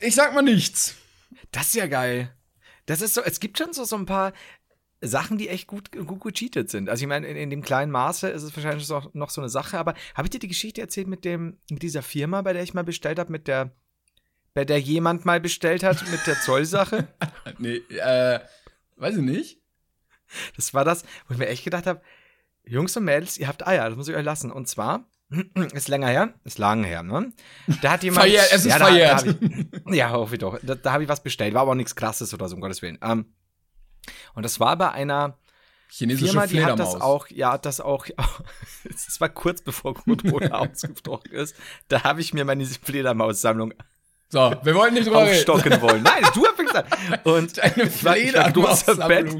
Ich sag mal nichts. Das ist ja geil. Das ist so, es gibt schon so, so ein paar Sachen, die echt gut, gut gecheatet sind. Also ich meine, in, in dem kleinen Maße ist es wahrscheinlich so, noch so eine Sache, aber habe ich dir die Geschichte erzählt mit dem, mit dieser Firma, bei der ich mal bestellt habe, mit der, bei der jemand mal bestellt hat, mit der Zollsache? Nee, äh, weiß ich nicht. Das war das, wo ich mir echt gedacht habe, Jungs und Mädels, ihr habt Eier, das muss ich euch lassen. Und zwar, ist länger her, ist lang her, ne? Da hat jemand. Verjährt, es ist da- da verjährt. hab ich, ja, hoffe ich doch. Da, da habe ich was bestellt, war aber auch nichts krasses oder so, um Gottes Willen. Ähm, und das war bei einer Chinesische Firma, die hat das auch, ja, hat das auch, es war kurz bevor Corona ausgebrochen ist, da habe ich mir meine Fledermaus-Sammlung So, wir wollten nicht drüber reden. aufstocken wollen. Nein, du hast gesagt. Und Eine war, war großer, Bat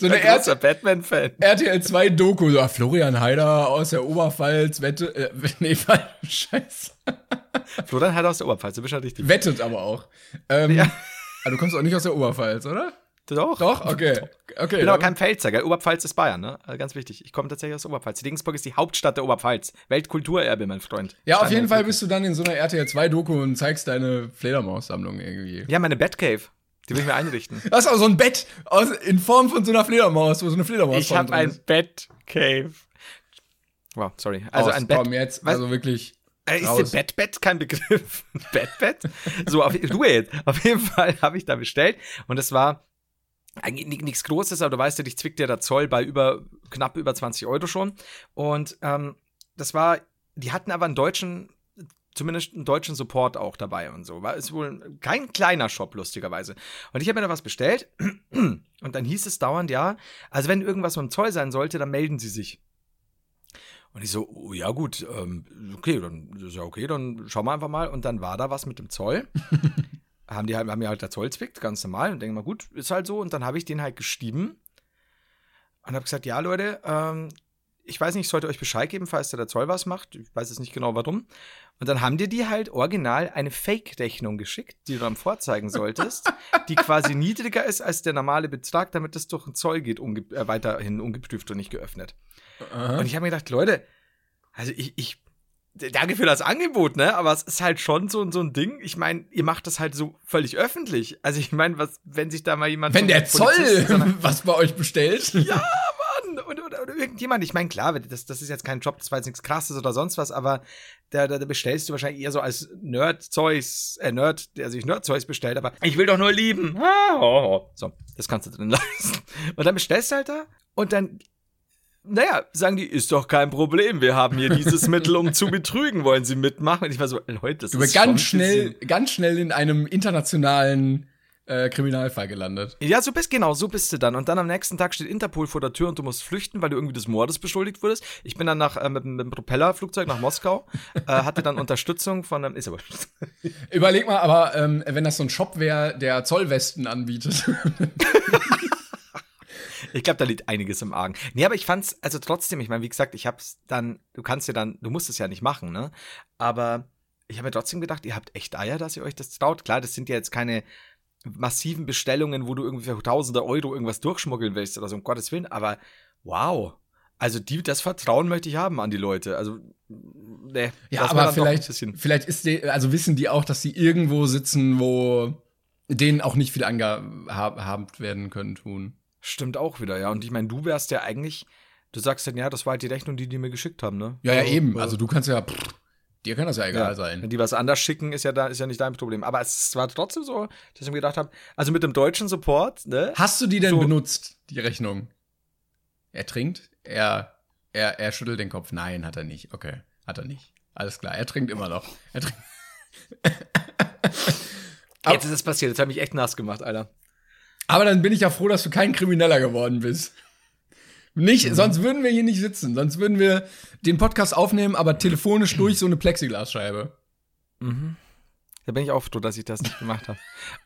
So war eine großer Batman-Fan. RTL 2 Doku, so ah, Florian Heider aus der Oberpfalz, wette, äh, nee, scheiße. Florian hat aus der Oberpfalz, du bist ja richtig. Wettet aber auch. Ähm, Ja. Aber du kommst auch nicht aus der Oberpfalz, oder? Doch. Doch? Okay. Okay. Ich bin aber kein Pfälzer, gell? Oberpfalz ist Bayern, ne? Also ganz wichtig. Ich komme tatsächlich aus Oberpfalz. Regensburg ist die Hauptstadt der Oberpfalz. Weltkulturerbe, mein Freund. ja, auf jeden Fall bist du dann in so einer RTL 2 Doku und zeigst deine Fledermaus-Sammlung irgendwie. Ja, meine Batcave. Die will ich mir einrichten. Das ist auch so ein Bett aus, in Form von so einer Fledermaus, wo so eine Fledermaus ich habe ein. Batcave. Wow, sorry. Also Aus, ein Bett. Komm jetzt, Was? also wirklich. Äh, Ist raus. der Bettbett kein Begriff? Bettbett? So, auf, du jetzt. Auf jeden Fall habe ich da bestellt und es war eigentlich ni- nichts Großes, aber du weißt ja, dich zwickt ja der Zoll bei über knapp über 20 Euro schon. Und ähm, das war, die hatten aber einen deutschen, zumindest einen deutschen Support auch dabei und so. War ist wohl kein kleiner Shop, lustigerweise. Und ich habe mir da was bestellt und dann hieß es dauernd, ja, also wenn irgendwas mit dem Zoll sein sollte, dann melden sie sich. Und ich so, oh, ja gut, ähm, okay, dann ist ja okay, dann schauen wir einfach mal. Und dann war da was mit dem Zoll. haben die halt, haben mir halt der Zoll zwickt, ganz normal. Und denken mal, gut, ist halt so. Und dann habe ich den halt geschrieben und habe gesagt, ja Leute, ähm, ich weiß nicht, ich sollte euch Bescheid geben, falls der Zoll was macht. Ich weiß jetzt nicht genau warum. Und dann haben dir die halt original eine Fake-Rechnung geschickt, die du dann vorzeigen solltest, die quasi niedriger ist als der normale Betrag, damit es durch den Zoll geht, unge äh, weiterhin ungeprüft und nicht geöffnet. Aha. Und ich habe mir gedacht, Leute, also ich, ich, danke für das Angebot, ne? Aber es ist halt schon so, so ein Ding. Ich meine, ihr macht das halt so völlig öffentlich. Also ich meine, was, wenn sich da mal jemand. Wenn der Polizisten Zoll nach- was bei euch bestellt. ja, Mann! Oder, oder, oder irgendjemand, ich meine, klar, das, das ist jetzt kein Job, das war jetzt nichts krasses oder sonst was, aber da, da, da bestellst du wahrscheinlich eher so als Nerd-Zeus, äh, Nerd, der sich Nerd-Zeus bestellt, aber ich will doch nur lieben. Ah, oh, oh. So, das kannst du drin lassen. Und dann bestellst du halt da und dann naja, sagen die, ist doch kein Problem. Wir haben hier dieses Mittel, um zu betrügen. Wollen Sie mitmachen? Und ich war so, Leute, das Du bist ist ganz schnell, bisschen- ganz schnell in einem internationalen äh, Kriminalfall gelandet. Ja, so bist genau, so bist du dann. Und dann am nächsten Tag steht Interpol vor der Tür und du musst flüchten, weil du irgendwie des Mordes beschuldigt wurdest. Ich bin dann nach, äh, mit, mit dem Propellerflugzeug nach Moskau, äh, hatte dann Unterstützung von einem, ist aber Überleg mal, aber ähm, wenn das so ein Shop wäre, der Zollwesten anbietet. Ich glaube, da liegt einiges im Argen. Nee, aber ich fand's, also trotzdem, ich meine, wie gesagt, ich hab's dann, du kannst ja dann, du musst es ja nicht machen, ne? Aber ich habe mir trotzdem gedacht, ihr habt echt Eier, dass ihr euch das traut. Klar, das sind ja jetzt keine massiven Bestellungen, wo du irgendwie für tausende Euro irgendwas durchschmuggeln willst oder so, um Gottes Willen, aber wow. Also die, das Vertrauen möchte ich haben an die Leute. Also, ne. Ja, aber vielleicht, vielleicht ist die, also wissen die auch, dass sie irgendwo sitzen, wo denen auch nicht viel angehabt werden können tun. Stimmt auch wieder, ja. Und ich meine, du wärst ja eigentlich, du sagst dann, ja, das war halt die Rechnung, die die mir geschickt haben, ne? Ja, ja, Also, eben. äh, Also du kannst ja, pff, Dir kann das ja egal Ja. sein. Wenn die was anders schicken, ist ja, da, ist ja nicht dein Problem. Aber es war trotzdem so, dass ich mir gedacht habe, also mit dem deutschen Support, ne? Hast du die denn So- benutzt, die Rechnung? Er trinkt? Er, er, er schüttelt den Kopf. Nein, hat er nicht. Okay, hat er nicht. Alles klar, er trinkt immer noch. Er trinkt. Jetzt ist es passiert, jetzt hat mich echt nass gemacht, Alter. Aber dann bin ich ja froh, dass du kein Krimineller geworden bist. Nicht, sonst würden wir hier nicht sitzen. Sonst würden wir den Podcast aufnehmen, aber telefonisch durch so eine Plexiglasscheibe. Da bin ich auch froh, dass ich das nicht gemacht habe.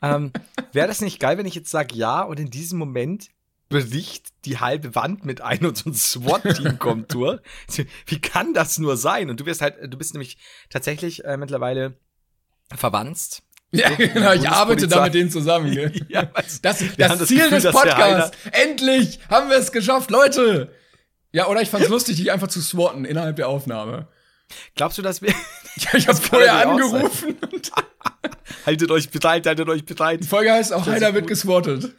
ähm, Wäre das nicht geil, wenn ich jetzt sage ja und in diesem Moment bricht die halbe Wand mit ein und so ein SWAT-Team kommt durch? Wie kann das nur sein? Und du wirst halt, du bist nämlich tatsächlich äh, mittlerweile verwandt. Ja, genau, ich arbeite da mit denen zusammen. Gell? Ja, was- Das, das das Ziel Gefühl, des Podcasts. Endlich haben wir es geschafft, Leute. Ja, oder ich fand's lustig, dich einfach zu swatten innerhalb der Aufnahme. Glaubst du, dass wir. Ja, ich habe vorher angerufen haltet euch bereit, haltet euch bereit. die Folge heißt auch Heiler wird geswattet.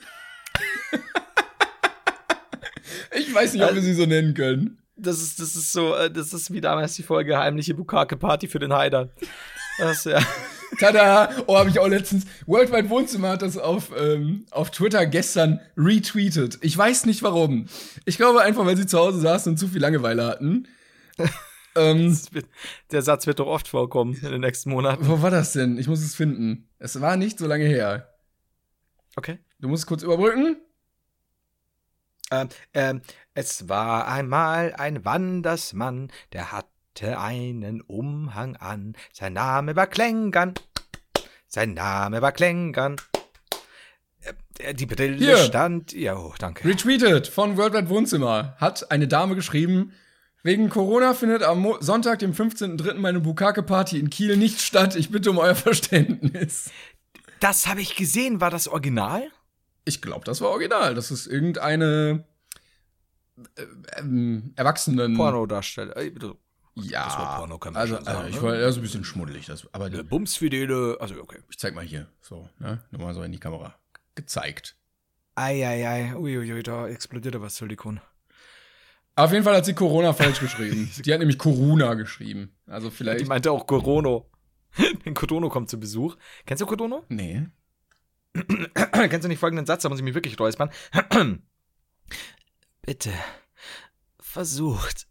ich weiß nicht, ob wir sie so nennen können. Das ist, das ist so, äh, das ist wie damals die Folge Heimliche Bukake-Party für den Haider. Das, ja. Tada! Oh, habe ich auch letztens. Worldwide Wohnzimmer hat das auf, ähm, auf Twitter gestern retweetet. Ich weiß nicht warum. Ich glaube einfach, weil sie zu Hause saßen und zu viel Langeweile hatten. ähm, wird- Der Satz wird doch oft vorkommen in den nächsten Monaten. wo war das denn? Ich muss es finden. Es war nicht so lange her. Okay. Du musst kurz überbrücken. Ähm, ähm, es war einmal ein Wandersmann, der hatte einen Umhang an. Sein Name war Klängern. Sein Name war Klängern. Äh, Die Brille Hier. stand. Ja, oh, danke. Retweetet von Worldwide Wohnzimmer. Hat eine Dame geschrieben, wegen Corona findet am Mo Sonntag, dem 15.03. meine Bukake-Party in Kiel nicht statt. Ich bitte um euer Verständnis. Das habe ich gesehen. War das Original? Ich glaube, das war original. Das ist irgendeine äh, ähm, Erwachsenen. Pornodarsteller. Ja. Das Wort Porno kann man also, schon sagen, also ich ne? war, das ist ein bisschen schmuddelig. Das, aber Äh, Bumsfidele. Also, okay. ich zeig mal hier. So, ne? Nur mal so in die Kamera. Gezeigt. Eieiei. Uiuiui, da explodierte was Silikon. Auf jeden Fall hat sie Corona falsch geschrieben. Die hat nämlich Corona geschrieben. Also Die vielleicht. meinte auch Corono. Denn Kodono kommt zu Besuch. Kennst du Kodono? Nee. Kennst du nicht folgenden Satz? Da muss ich mich wirklich räuspern. Bitte versucht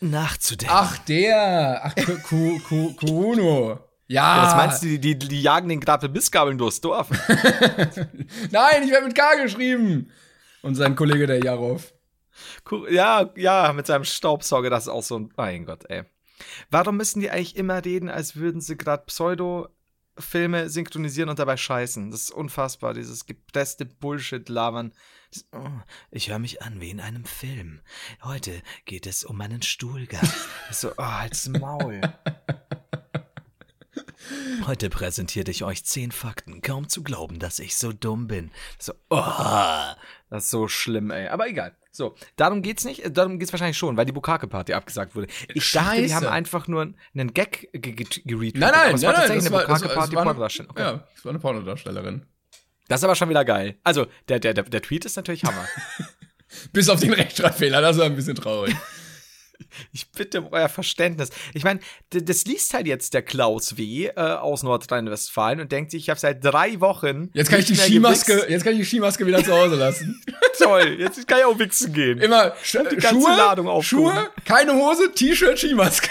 nachzudenken. Ach, der. Ach, Ku- Ku- Ku- Kuruno. Ja. Ja, das meinst du, die, die, die jagen den gerade mit Mistgabeln durchs Dorf? Nein, ich werde mit K geschrieben. Und sein Kollege, der Jarov. Ja, ja, mit seinem Staubsauger, das ist auch so ein. Mein Gott, ey. Warum müssen die eigentlich immer reden, als würden sie gerade Pseudo-Filme synchronisieren und dabei scheißen? Das ist unfassbar, dieses gepresste Bullshit-Labern. Oh, Ich höre mich an wie in einem Film. Heute geht es um meinen Stuhlgang. So, oh, halt's Maul. Heute präsentierte ich euch zehn Fakten. Kaum zu glauben, dass ich so dumm bin. So, oh, das ist so schlimm, ey. Aber egal. So, darum geht's nicht. Darum geht's wahrscheinlich schon, weil die Bukake-Party abgesagt wurde. Ich dachte, die Scheiße. haben einfach nur einen Gag ge- ge- geretweetet. Nein, nein, nein, war nein. tatsächlich Das eine war, das, das war eine. Okay. ja, das war eine Pornodarstellerin. Das ist aber schon wieder geil. Also, der, der, der, Tweet ist natürlich Hammer. Bis auf den Rechtschreibfehler, das war ein bisschen traurig. Ich bitte um euer Verständnis. Ich meine, das liest halt jetzt der Klaus W. Äh, aus Nordrhein-Westfalen und denkt sich, ich habe seit drei Wochen. Jetzt kann ich die Skimaske, jetzt kann ich die Skimaske wieder zu Hause lassen. Toll, jetzt kann ich auch wichsen gehen. Immer Sch die ganze Schuhe, Ladung. Schuhe, keine Hose, T-Shirt, Skimaske.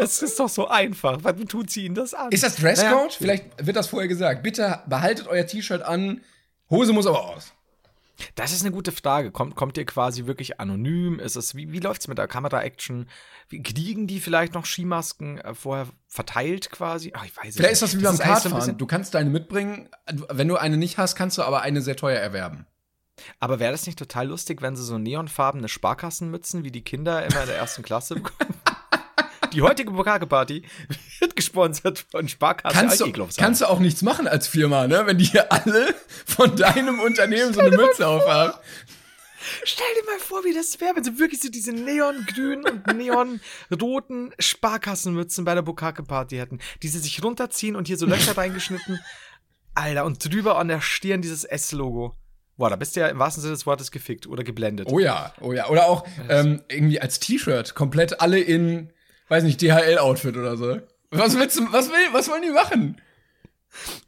Es ist doch so einfach. Warum tut sie ihnen das an? Ist das Dresscode? Naja, Vielleicht wird das vorher gesagt. Bitte behaltet euer T-Shirt an. Hose muss aber aus. Das ist eine gute Frage. Kommt, kommt ihr quasi wirklich anonym? Ist es, wie, wie läuft's mit der Kamera-Action? Kriegen die vielleicht noch Skimasken äh, vorher verteilt quasi? Ach, ich weiß es Vielleicht nicht. ist das wie beim Kartfahren. Du kannst deine mitbringen. Wenn du eine nicht hast, kannst du aber eine sehr teuer erwerben. Aber wäre das nicht total lustig, wenn sie so neonfarbene Sparkassenmützen wie die Kinder immer in der ersten Klasse bekommen? Die heutige Bukake-Party wird gesponsert von Sparkasse Kannst du, kannst du auch nichts machen als Firma, ne? Wenn die hier alle von deinem Unternehmen so eine Mütze aufhaben. Stell dir mal vor, wie das wäre, wenn sie wirklich so diese neongrünen und neonroten Sparkassenmützen bei der Bukake-Party hätten, die sie sich runterziehen und hier so Löcher reingeschnitten. Alter, und drüber an der Stirn dieses S-Logo. Boah, da bist du ja im wahrsten Sinne des Wortes gefickt oder geblendet. Oh ja, oh ja. Oder auch ähm, irgendwie als T-Shirt, komplett alle in, weiß nicht, DHL-Outfit oder so. Was willst du, was will, was wollen die machen?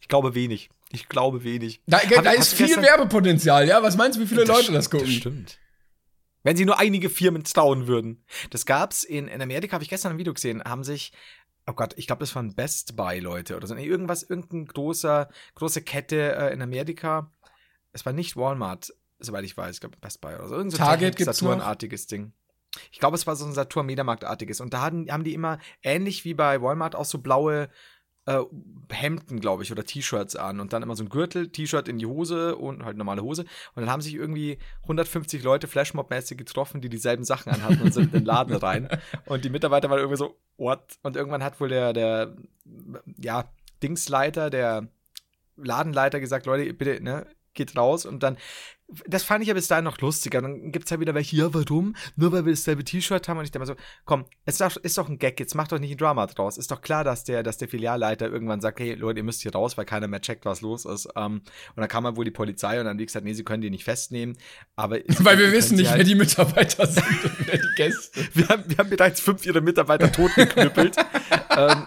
Ich glaube wenig. Ich glaube wenig. Da, Hab- da hast ist viel Werbepotenzial, ja? Was meinst du, wie viele Leute das gucken? Das stimmt. Wenn sie nur einige Firmen trauen würden. Das gab's in, in Amerika, habe ich gestern ein Video gesehen, haben sich, oh Gott, ich glaube, das waren Best Buy Leute oder so. Nee, irgendwas, irgendein großer, große Kette äh, in Amerika. Es war nicht Walmart, soweit ich weiß, ich glaube Best Buy oder so. Irgend so Target gibt's noch? Ding. Ich glaube, es war so ein Saturn Mediamarkt-artiges. Und da hatten, haben die immer, ähnlich wie bei Walmart, auch so blaue äh, Hemden, glaube ich, oder T-Shirts an. Und dann immer so ein Gürtel, T-Shirt in die Hose und halt normale Hose. Und dann haben sich irgendwie 150 Leute Flashmob-mäßig getroffen, die dieselben Sachen anhatten und sind in den Laden rein. Und die Mitarbeiter waren irgendwie so, what? Und irgendwann hat wohl der, der, ja, Dingsleiter, der Ladenleiter gesagt, Leute, bitte, ne, geht raus. Und dann, das fand ich ja bis dahin noch lustiger. Dann gibt's ja wieder welche, ja, warum? Nur weil wir dasselbe T-Shirt haben. Und ich denke mal so, komm, es ist doch, ist doch ein Gag, jetzt macht doch nicht ein Drama draus. Ist doch klar, dass der, dass der Filialleiter irgendwann sagt, hey, Leute, ihr müsst hier raus, weil keiner mehr checkt, was los ist. Ähm, und dann kam halt wohl die Polizei und dann die gesagt, nee, sie können die nicht festnehmen. Aber Weil wir wissen nicht, wer halt- die Mitarbeiter sind und wer die Gäste. wir haben, wir haben bereits fünf ihrer Mitarbeiter totgeknüppelt. ähm,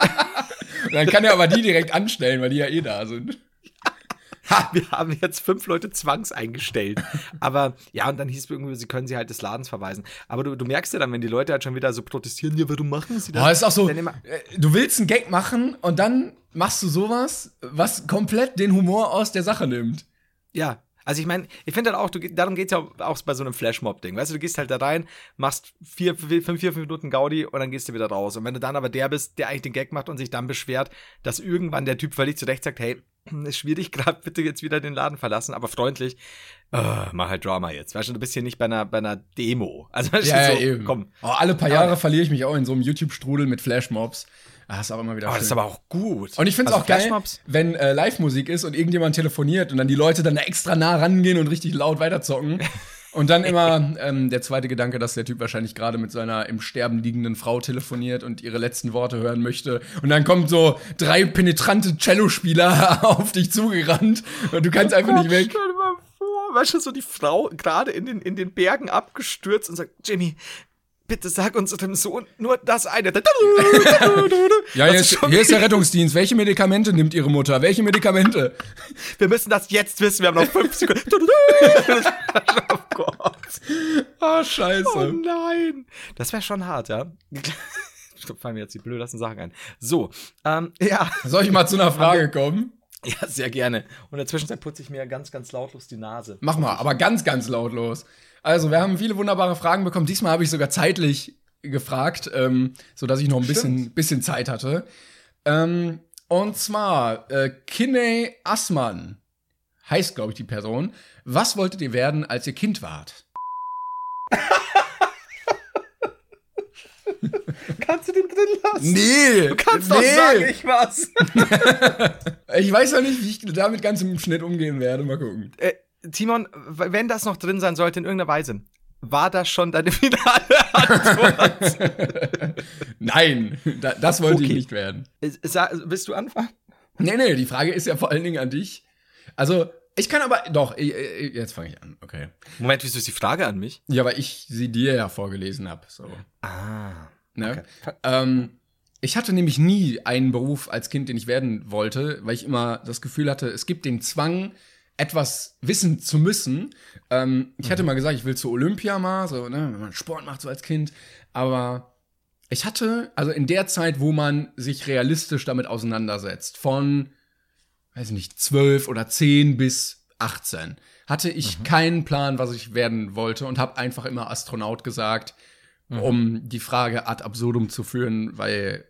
dann kann er aber die direkt anstellen, weil die ja eh da sind. Wir haben jetzt fünf Leute zwangseingestellt. Aber ja, und dann hieß es irgendwie, sie können sie halt des Ladens verweisen. Aber du, du merkst ja dann, wenn die Leute halt schon wieder so protestieren, ja, warum machen sie das? Boah, ist auch so, immer, äh, du willst einen Gag machen und dann machst du sowas, was komplett den Humor aus der Sache nimmt. ja. Also ich meine, ich finde dann auch, du, darum geht's ja auch bei so einem Flashmob-Ding. Weißt du, du gehst halt da rein, machst vier, vier, fünf, vier, fünf Minuten Gaudi und dann gehst du wieder raus. Und wenn du dann aber der bist, der eigentlich den Gag macht und sich dann beschwert, dass irgendwann der Typ völlig zurecht sagt, hey, ist schwierig gerade, bitte jetzt wieder den Laden verlassen, aber freundlich, äh, mach halt Drama jetzt. Weißt du, du bist hier nicht bei einer, bei einer Demo. Also weißt Ja, du, ja, so, eben. komm. Oh, alle paar Jahre verliere ich mich auch in so einem YouTube-Strudel mit Flashmobs. Ah, ist auch immer wieder Oh, schön. das ist aber auch gut. und ich finde es Also auch geil, wenn äh, Live-Musik ist und irgendjemand telefoniert und dann die Leute dann extra nah rangehen und richtig laut weiterzocken. Und dann immer ähm, der zweite Gedanke, dass der Typ wahrscheinlich gerade mit seiner im Sterben liegenden Frau telefoniert und ihre letzten Worte hören möchte. Und dann kommen so drei penetrante Cellospieler auf dich zugerannt und du kannst einfach nicht weg. Stell dir mal vor, weißt du, so die Frau gerade in den, in den Bergen abgestürzt und sagt, Jimmy, bitte sag unserem Sohn nur das eine. Ja, hier ist, hier ist der Rettungsdienst. Welche Medikamente nimmt ihre Mutter? Welche Medikamente? Wir müssen das jetzt wissen, wir haben noch fünf Sekunden. oh Gott. Ah, scheiße. Oh nein. Das wäre schon hart, ja. Da fallen mir jetzt die blödesten Sachen ein. So, ähm, ja. Soll ich mal zu einer Frage kommen? Ja, sehr gerne. Und in der Zwischenzeit putze ich mir ganz, ganz lautlos die Nase. Mach mal, aber ganz, ganz lautlos. Also, wir haben viele wunderbare Fragen bekommen. Diesmal habe ich sogar zeitlich gefragt, ähm, sodass ich noch ein bisschen, bisschen Zeit hatte. Ähm, und zwar, äh, Kinney Assmann heißt, glaube ich, die Person. Was wolltet ihr werden, als ihr Kind wart? Kannst du den drin lassen? Nee! Du kannst nee. doch sagen, ich was. Ich weiß noch nicht, wie ich damit ganz im Schnitt umgehen werde. Mal gucken. äh, Timon, wenn das noch drin sein sollte in irgendeiner Weise, war das schon deine finale Antwort? Nein, da, das wollte ich Okay. nicht werden. Sa- Willst du anfangen? Nee, nee, die Frage ist ja vor allen Dingen an dich. Also, ich kann aber, doch, ich, ich, jetzt fange ich an, okay. Moment, wieso ist die Frage an mich? Ja, weil ich sie dir ja vorgelesen habe. So, Ah. ne? ähm, ich hatte nämlich nie einen Beruf als Kind, den ich werden wollte, weil ich immer das Gefühl hatte, es gibt den Zwang, etwas wissen zu müssen. Ähm, ich hatte mal gesagt, ich will zu Olympia mal, so, ne, wenn man Sport macht so als Kind. Aber ich hatte, also in der Zeit, wo man sich realistisch damit auseinandersetzt, von, weiß ich nicht, 12 oder 10 bis 18, hatte ich keinen Plan, was ich werden wollte und habe einfach immer Astronaut gesagt, um die Frage ad absurdum zu führen, weil,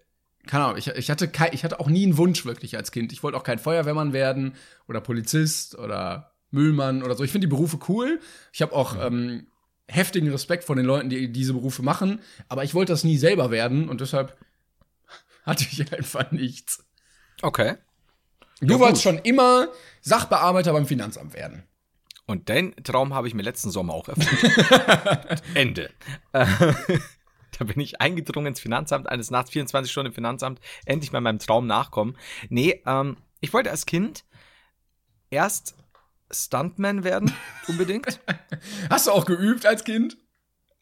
keine Ahnung, ich, ich, hatte kei, ich hatte auch nie einen Wunsch wirklich als Kind. Ich wollte auch kein Feuerwehrmann werden oder Polizist oder Müllmann oder so. Ich finde die Berufe cool. Ich habe auch ähm, heftigen Respekt vor den Leuten, die diese Berufe machen, aber ich wollte das nie selber werden und deshalb hatte ich einfach nichts. Okay. Du wolltest schon immer Sachbearbeiter beim Finanzamt werden. Und den Traum habe ich mir letzten Sommer auch erfüllt. Ende. Da bin ich eingedrungen ins Finanzamt, eines Nachts 24 Stunden im Finanzamt, endlich mal meinem Traum nachkommen. Nee, ähm, ich wollte als Kind erst Stuntman werden, unbedingt. Hast du auch geübt als Kind?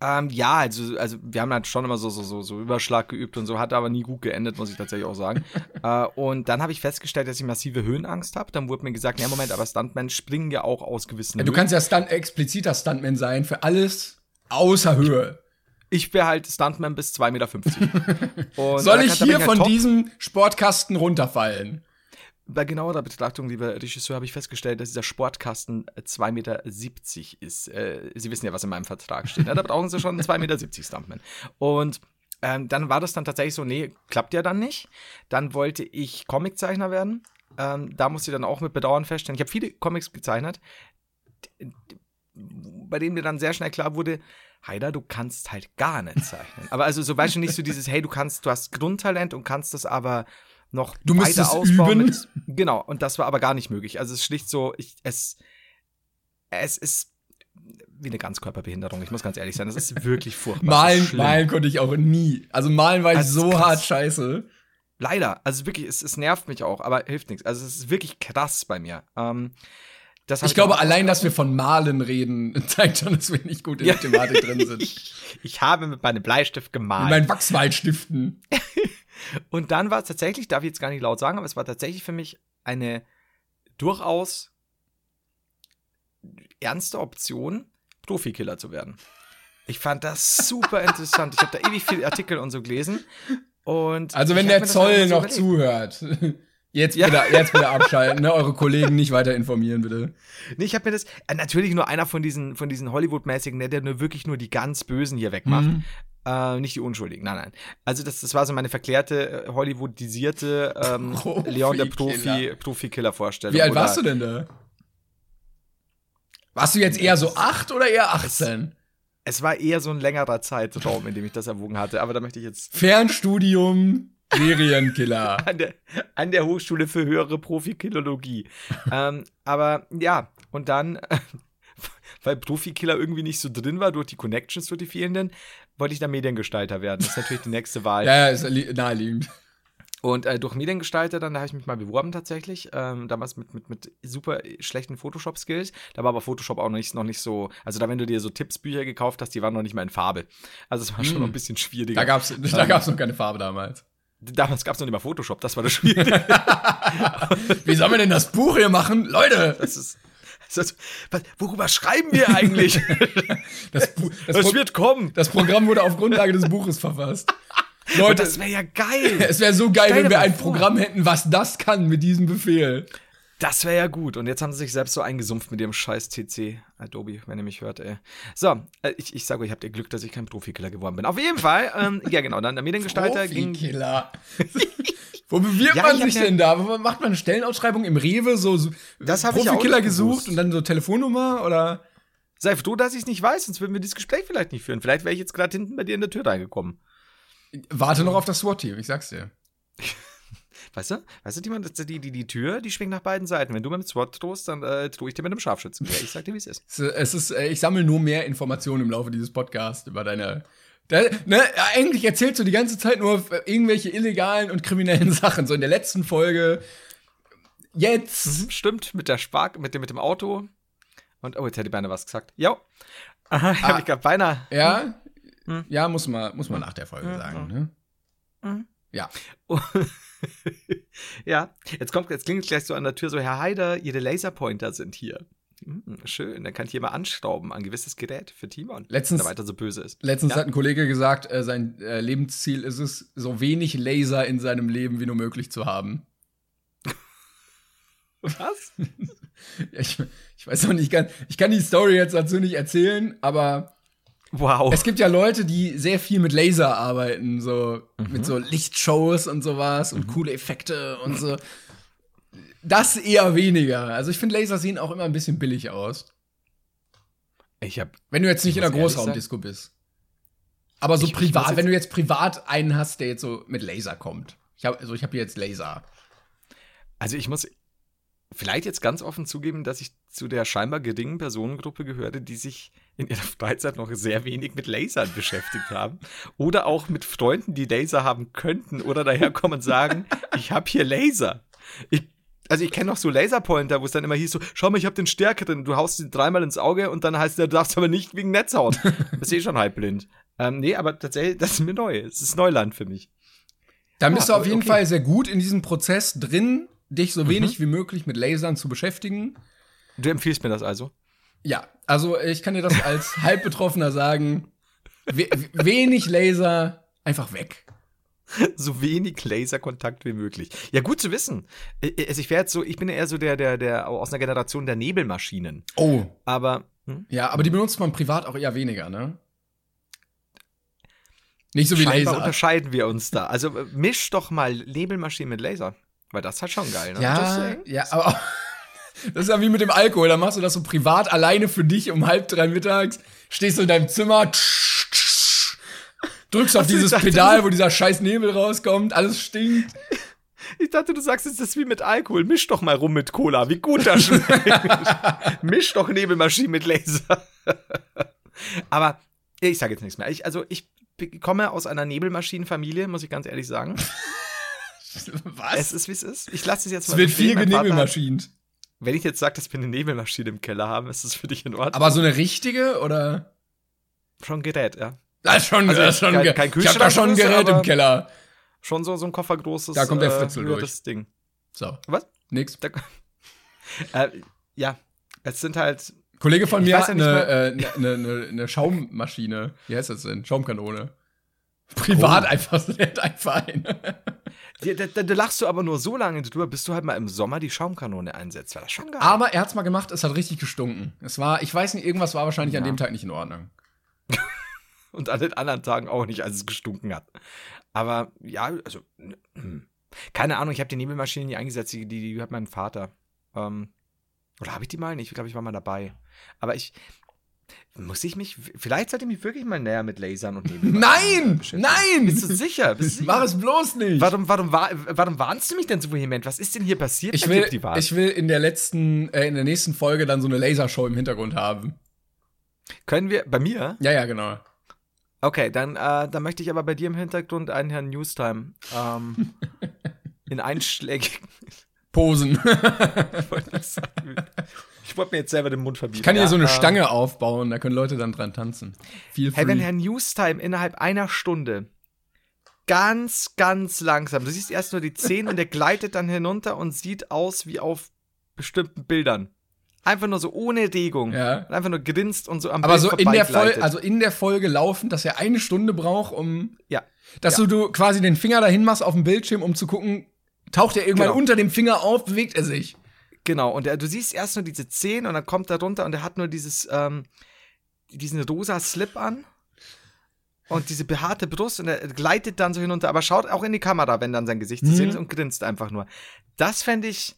Ähm, ja, also, also wir haben halt schon immer so, so, so, so Überschlag geübt und so, hat aber nie gut geendet, muss ich tatsächlich auch sagen. äh, und dann habe ich festgestellt, dass ich massive Höhenangst habe. Dann wurde mir gesagt, ja, Moment, aber Stuntmen springen ja auch aus gewissen ja, Du kannst ja Stunt expliziter Stuntman sein für alles außer Höhe. Ich wäre halt Stuntman bis 2,50 Meter. Soll ich hier halt von diesem Sportkasten runterfallen? bei genauerer Betrachtung, lieber Regisseur, habe ich festgestellt, dass dieser Sportkasten 2,70 Meter ist. Äh, Sie wissen ja, was in meinem Vertrag steht. Ne? Da brauchen Sie schon einen 2,70 Meter Stuntman. Und ähm, dann war das dann tatsächlich so, nee, klappt ja dann nicht. Dann wollte ich Comiczeichner werden. Ähm, da musste ich dann auch mit Bedauern feststellen. Ich habe viele Comics gezeichnet, bei denen mir dann sehr schnell klar wurde, Heider, du kannst halt gar nicht zeichnen. Aber also so weißt du nicht so dieses, hey, du kannst, du hast Grundtalent und kannst das aber noch du weiter ausbauen. Üben. Mit, genau, und das war aber gar nicht möglich. Also es ist schlicht so, ich, es, es ist wie eine Ganzkörperbehinderung. Ich muss ganz ehrlich sein, das ist wirklich furchtbar. malen, malen konnte ich auch nie. Also malen war ich also so hart scheiße. Leider, also wirklich, es, es nervt mich auch, aber hilft nichts. Also es ist wirklich krass bei mir. Ähm, ich, glaube, allein, dass wir von Malen reden, zeigt schon, dass wir nicht gut in ja. der Thematik drin sind. ich, ich habe mit meinem Bleistift gemalt. Mit meinen Wachsmalstiften. Und dann war es tatsächlich, darf ich jetzt gar nicht laut sagen, aber es war tatsächlich für mich eine durchaus ernste Option, Profikiller zu werden. Ich fand das super interessant. Ich habe da ewig viele Artikel und so gelesen. Und also wenn der Zoll noch zuhört. Jetzt bitte, ja. jetzt bitte abschalten, ne? Eure Kollegen nicht weiter informieren, bitte. Nee, ich habe mir das, äh, natürlich nur einer von diesen, von diesen Hollywood-mäßigen, der, der nur wirklich nur die ganz Bösen hier wegmacht. Mhm. Äh, nicht die Unschuldigen, nein, nein. Also das, das war so meine verklärte, äh, Hollywoodisierte ähm, Leon der Profi, Profi-Killer-Vorstellung. Wie alt warst du denn da? Warst du jetzt eher so acht oder eher 18? Es, es war eher so ein längerer Zeitraum, in dem ich das erwogen hatte, aber da möchte ich jetzt. Fernstudium, Serienkiller. an, der, an der Hochschule für höhere Profikillologie. ähm, aber ja, und dann, weil Profikiller irgendwie nicht so drin war durch die Connections, durch die fehlenden, wollte ich dann Mediengestalter werden. Das ist natürlich die nächste Wahl. ja, ist naheliegend. Und äh, durch Mediengestalter, dann, da habe ich mich mal beworben tatsächlich. Ähm, damals mit, mit, mit super schlechten Photoshop-Skills. Da war aber Photoshop auch noch nicht, noch nicht so. Also da, wenn du dir so Tippsbücher gekauft hast, die waren noch nicht mal in Farbe. Also es war schon hm. noch ein bisschen schwieriger. Da gab es da gab's noch keine Farbe damals. Damals gab es noch nicht mal Photoshop, das war das Schwierige. Wie sollen wir denn das Buch hier machen? Leute! Das ist. Das, was, worüber schreiben wir eigentlich? das, das, das wird kommen. Das Programm wurde auf Grundlage des Buches verfasst. Leute, das wäre ja geil. Es wäre so geil, Stell wenn wir ein vor. Programm hätten, was das kann mit diesem Befehl. Das wäre ja gut. Und jetzt haben sie sich selbst so eingesumpft mit ihrem scheiß TC. Adobe, wenn ihr mich hört, ey. So, äh, ich, ich sage euch, habt ihr Glück, dass ich kein Profikiller geworden bin. Auf jeden Fall, ähm, ja genau, dann der Mediengestalter ging. Profikiller. Wo bewirbt ja, man sich denn da? Wo macht man eine Stellenausschreibung im Rewe? So, so das Profikiller gesucht und dann so Telefonnummer oder? Sei froh, dass ich es nicht weiß, sonst würden wir dieses Gespräch vielleicht nicht führen. Vielleicht wäre ich jetzt gerade hinten bei dir in der Tür reingekommen. Warte noch auf das SWAT-Team, ich sag's dir. Weißt du? Weißt du, die, die, die, die Tür, die schwingt nach beiden Seiten. Wenn du mit SWAT drohst, dann äh, drohe ich dir mit einem Scharfschützen. Ja, ich sag dir, wie es ist. Es ist, äh, ich sammle nur mehr Informationen im Laufe dieses Podcasts über deine. Da, ne, eigentlich erzählst du die ganze Zeit nur irgendwelche illegalen und kriminellen Sachen. So in der letzten Folge. Jetzt. Mhm, stimmt, mit der Spark, mit dem, mit dem Auto. Und, oh, jetzt hätte ich beinahe was gesagt. Jo. Aha, ah, hab ich gerade beinahe. Ja? Hm. Ja, muss man, muss man nach der Folge hm. sagen, ne? Hm. Ja. ja, jetzt kommt, jetzt klingt es gleich so an der Tür so, Herr Heider, Ihre Laserpointer sind hier. Hm, schön, dann kann ich hier mal anstauben an gewisses Gerät für Timon, letztens, der weiter so böse ist. Letztens ja? hat ein Kollege gesagt, äh, sein äh, Lebensziel ist es, so wenig Laser in seinem Leben wie nur möglich zu haben. Was? ja, ich, ich weiß noch nicht ganz, ich kann die Story jetzt dazu nicht erzählen, aber Wow. Es gibt ja Leute, die sehr viel mit Laser arbeiten, so mhm. mit so Lichtshows und sowas und mhm. coole Effekte und so. Das eher weniger. Also ich finde Laser sehen auch immer ein bisschen billig aus. Ich hab, wenn du jetzt nicht in der Großraumdisco bist. Aber so ich, privat, ich wenn du jetzt privat einen hast, der jetzt so mit Laser kommt. Ich habe also ich habe jetzt Laser. Also ich muss vielleicht jetzt ganz offen zugeben, dass ich zu der scheinbar geringen Personengruppe gehörte, die sich in ihrer Freizeit noch sehr wenig mit Lasern beschäftigt haben. Oder auch mit Freunden, die Laser haben könnten oder daherkommen und sagen, ich habe hier Laser. Ich, Also ich kenne noch so Laserpointer, wo es dann immer hieß so, schau mal, ich habe den stärkeren, du haust ihn dreimal ins Auge und dann heißt der, du darfst aber nicht wegen Netz hauen. Bist eh schon halbblind. Ähm, nee, aber tatsächlich, das ist mir neu. Es ist Neuland für mich. Dann bist Ah, du auf jeden okay. Fall sehr gut in diesem Prozess drin, dich so wenig Mhm. wie möglich mit Lasern zu beschäftigen. Du empfiehlst mir das also? Ja, also ich kann dir das als Halbbetroffener sagen. We wenig Laser, einfach weg. so wenig Laserkontakt wie möglich. Ja, gut zu wissen. Äh, Also ich wäre jetzt so, ich bin ja eher so der, der, der aus einer Generation der Nebelmaschinen. Oh. Aber hm? Ja, aber die benutzt man privat auch eher weniger, ne? Nicht so wie scheinbar Laser. unterscheiden wir uns da. Also äh, misch doch mal Nebelmaschinen mit Laser. Weil das ist halt schon geil, ne? Ja, ja, aber das ist ja wie mit dem Alkohol. Da machst du das so privat alleine für dich um halb drei mittags, stehst du in deinem Zimmer, drückst auf Ach so, ich dieses dachte, Pedal, wo dieser scheiß Nebel rauskommt, alles stinkt. Ich dachte, du sagst jetzt, das ist wie mit Alkohol. Misch doch mal rum mit Cola. Wie gut das schmeckt. Misch doch Nebelmaschinen mit Laser. Aber ich sage jetzt nichts mehr. Ich, also ich komme aus einer Nebelmaschinenfamilie, muss ich ganz ehrlich sagen. Was? Es ist, wie es ist. Ich lasse es jetzt Es wird viel genebelmaschint. Wenn ich jetzt sage, dass wir eine Nebelmaschine im Keller haben, ist das für dich in Ordnung? Aber so eine richtige oder? schon Gerät, ja. Das ist schon, Also das ist schon kein- kein Ich hab da Kühlschrank schon ein Gerät im Keller. Schon so, so ein koffergroßes Da kommt der äh, Fritzel durch. das Ding. So, Was? nix. Da, äh, ja, es sind halt. Kollege von mir hat eine, äh, eine, eine, eine Schaummaschine. Wie heißt das denn? Schaumkanone. Privat Oh. einfach, einfach eine. Da, da, da lachst du aber nur so lange drüber, bis du halt mal im Sommer die Schaumkanone einsetzt. War das schon geil? Aber er hat's mal gemacht, es hat richtig gestunken. Es war, ich weiß nicht, irgendwas war wahrscheinlich an Ja. dem Tag nicht in Ordnung. Und an den anderen Tagen auch nicht, als es gestunken hat. Aber ja, also. hm. Keine Ahnung, ich habe die Nebelmaschine nie eingesetzt. Die, die, die hat mein Vater. Ähm, oder habe ich die mal? nicht? Ich glaube, ich war mal dabei. Aber ich. Muss ich mich. Vielleicht sollte ich mich wirklich mal näher mit Lasern und Nebelmaschinen Nein! Nein! Bist du sicher? Bist du sicher? Mach es bloß nicht! Warum, warum, wa- warum warnst du mich denn so vehement? Was ist denn hier passiert ich will, ich will in der letzten, äh, in der nächsten Folge dann so eine Lasershow im Hintergrund haben. Können wir, bei mir? Ja, ja, genau. Okay, dann, äh, dann möchte ich aber bei dir im Hintergrund einen Herrn Newstime ähm, in einschlägigen. Posen. ich wollte mir jetzt selber den Mund verbieten. Ich kann hier Ja, so eine ähm, Stange aufbauen, da können Leute dann dran tanzen. Viel Hey, wenn. Herr Newstime innerhalb einer Stunde ganz, ganz langsam, du siehst erst nur die Zehen und der gleitet dann hinunter und sieht aus wie auf bestimmten Bildern. Einfach nur so ohne Regung. Ja. Einfach nur grinst und so am Aber Bild so in der, Fol vorbeigleitet. also in der Folge laufen, dass er eine Stunde braucht, um. Ja. Dass Ja. du, du quasi den Finger dahin machst auf dem Bildschirm, um zu gucken, taucht er irgendwann Genau. unter dem Finger auf, bewegt er sich. Genau, und er, du siehst erst nur diese Zehen und dann kommt er runter und er hat nur dieses, ähm, diesen rosa Slip an und diese behaarte Brust und er gleitet dann so hinunter, aber schaut auch in die Kamera, wenn dann sein Gesicht zu Mhm. sehen ist und grinst einfach nur. Das fände ich,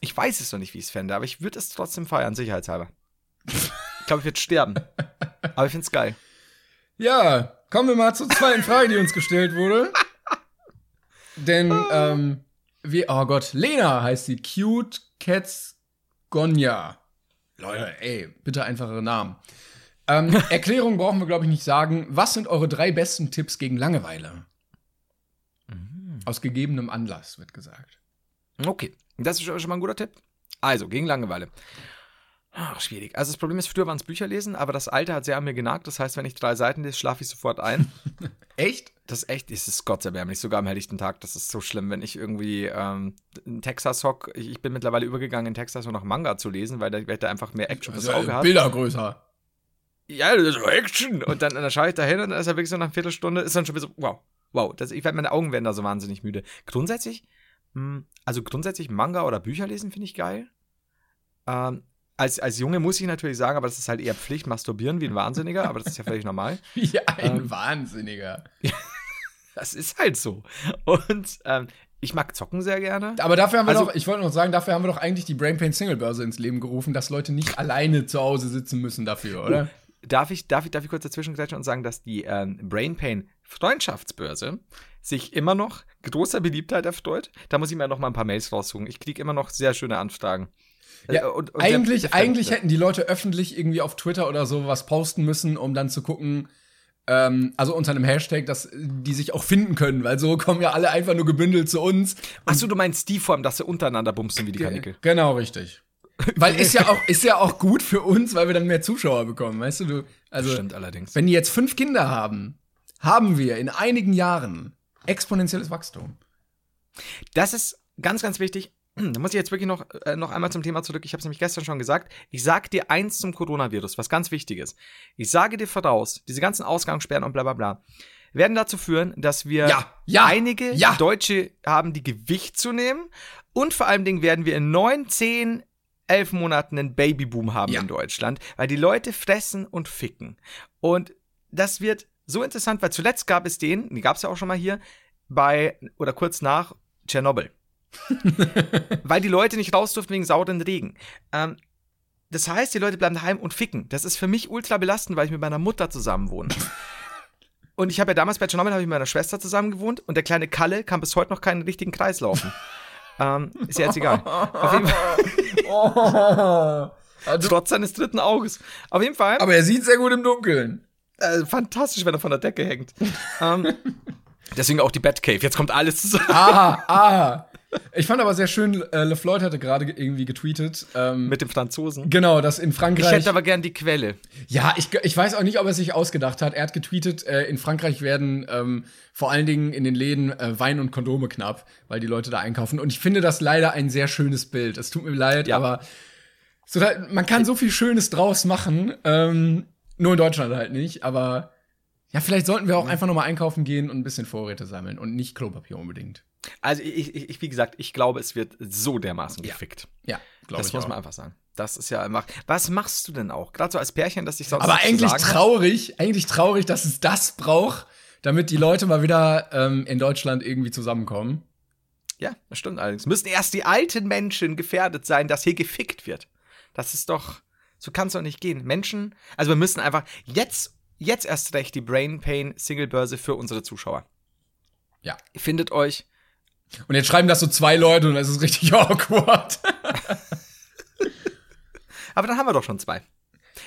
ich weiß es noch nicht, wie ich es fände, aber ich würde es trotzdem feiern, sicherheitshalber. Ich glaube, ich würde sterben. Aber ich finde es geil. Ja, kommen wir mal zur zweiten Frage, die uns gestellt wurde. Denn, ähm, wie, oh Gott, Lena heißt sie. Cute Cats Gonya. Leute, ey, bitte einfachere Namen. Ähm, Erklärung brauchen wir, glaube ich, nicht sagen. Was sind eure drei besten Tipps gegen Langeweile? Aus gegebenem Anlass, wird gesagt. Okay, das ist schon schon mal ein guter Tipp. Also, gegen Langeweile. Ach, schwierig. Also das Problem ist, früher waren es Bücher lesen, aber das Alter hat sehr an mir genagt. Das heißt, wenn ich drei Seiten lese, schlafe ich sofort ein. Echt? Das ist echt, das ist gotterbärmlich, sogar am helllichten Tag. Das ist so schlimm, wenn ich irgendwie ähm, in Texas hock. Ich, ich bin mittlerweile übergegangen, in Texas nur noch Manga zu lesen, weil da, weil da einfach mehr Action fürs Also, Auge hat. Bilder größer. Ja, das ist so Action. Und dann, dann schaue ich da hin und dann ist er wirklich so nach einer Viertelstunde, ist dann schon wieder so, wow, wow. Das, ich werde meine Augen werden da so wahnsinnig müde. Grundsätzlich, mh, also grundsätzlich Manga oder Bücher lesen finde ich geil. Ähm, als, als Junge muss ich natürlich sagen, aber das ist halt eher Pflicht, masturbieren wie ein Wahnsinniger, aber das ist ja völlig normal. Ja, ein Ähm. Wahnsinniger. Das ist halt so. Und ähm, ich mag zocken sehr gerne. Aber dafür haben wir Also- doch, ich wollte noch sagen, dafür haben wir doch eigentlich die Brain Pain Single Börse ins Leben gerufen, dass Leute nicht alleine zu Hause sitzen müssen dafür, oder? Darf ich, darf ich, darf ich kurz dazwischen und sagen, dass die ähm, Brain Pain Freundschaftsbörse sich immer noch großer Beliebtheit erfreut? Da muss ich mir noch mal ein paar Mails raussuchen. Ich kriege immer noch sehr schöne Anfragen. Ja, Äh, und- und eigentlich, eigentlich hätten die Leute öffentlich irgendwie auf Twitter oder so was posten müssen, um dann zu gucken, Ähm, also unter einem Hashtag, dass die sich auch finden können, weil so kommen ja alle einfach nur gebündelt zu uns. Achso, du meinst die Form, dass sie untereinander bumsen wie die Kanickel. Genau, richtig. Weil ist ja auch, ist ja auch gut für uns, weil wir dann mehr Zuschauer bekommen, weißt du? du also, Stimmt allerdings. wenn die jetzt fünf Kinder haben, haben wir in einigen Jahren exponentielles Wachstum. Das ist ganz, ganz wichtig. Da muss ich jetzt wirklich noch, äh, noch einmal zum Thema zurück. Ich habe es nämlich gestern schon gesagt. Ich sage dir eins zum Coronavirus, was ganz wichtig ist. Ich sage dir voraus, diese ganzen Ausgangssperren und bla bla bla werden dazu führen, dass wir Ja, ja, einige ja. Deutsche haben, die Gewicht zu nehmen. Und vor allen Dingen werden wir in neun, zehn, elf Monaten einen Babyboom haben in Deutschland, weil die Leute fressen und ficken. Und das wird so interessant, weil zuletzt gab es den, die gab es ja auch schon mal hier, bei oder kurz nach Tschernobyl. weil die Leute nicht raus durften wegen sauren Regen. Ähm, das heißt, die Leute bleiben daheim und ficken. Das ist für mich ultra belastend, weil ich mit meiner Mutter zusammen wohne. Und ich habe ja damals bei Tschernobyl habe ich mit meiner Schwester zusammen gewohnt und der kleine Kalle kann bis heute noch keinen richtigen Kreis laufen. ähm, ist ja jetzt egal. Auf jeden Fall, Also, trotz seines dritten Auges. Auf jeden Fall, aber er sieht sehr gut im Dunkeln. äh, fantastisch, wenn er von der Decke hängt. ähm, deswegen auch die Batcave. Jetzt kommt alles zusammen. Ah, ah. Ich fand aber sehr schön, äh, LeFloid hatte gerade irgendwie getweetet. Ähm, Mit dem Franzosen. genau, dass in Ich Frankreich. hätte aber gern die Quelle. Ja, ich, ich weiß auch nicht, ob er sich ausgedacht hat. Er hat getweetet, äh, in Frankreich werden ähm, vor allen Dingen in den Läden äh, Wein und Kondome knapp, weil die Leute da einkaufen. Und ich finde das leider ein sehr schönes Bild. Es tut mir leid, Ja. aber so, man kann so viel Schönes draus machen. Ähm, nur in Deutschland halt nicht. Aber ja, vielleicht sollten wir auch einfach noch mal einkaufen gehen und ein bisschen Vorräte sammeln und nicht Klopapier unbedingt. Also ich, ich, wie gesagt, ich glaube, es wird so dermaßen Ja. gefickt. Ja, glaube Das ich muss auch. man einfach sagen. Das ist ja einfach. Was machst du denn auch? Gerade so als Pärchen, dass ich sonst Aber eigentlich traurig, eigentlich traurig, dass es das braucht, damit die Leute mal wieder ähm, in Deutschland irgendwie zusammenkommen. Ja, das stimmt allerdings. Müssen erst die alten Menschen gefährdet sein, dass hier gefickt wird. Das ist doch. So kann es doch nicht gehen. Menschen. Also wir müssen einfach jetzt, jetzt erst recht die Brain Pain Single Börse für unsere Zuschauer. Ja. Findet euch. Und jetzt schreiben das so zwei Leute und das ist richtig awkward. Aber dann haben wir doch schon zwei.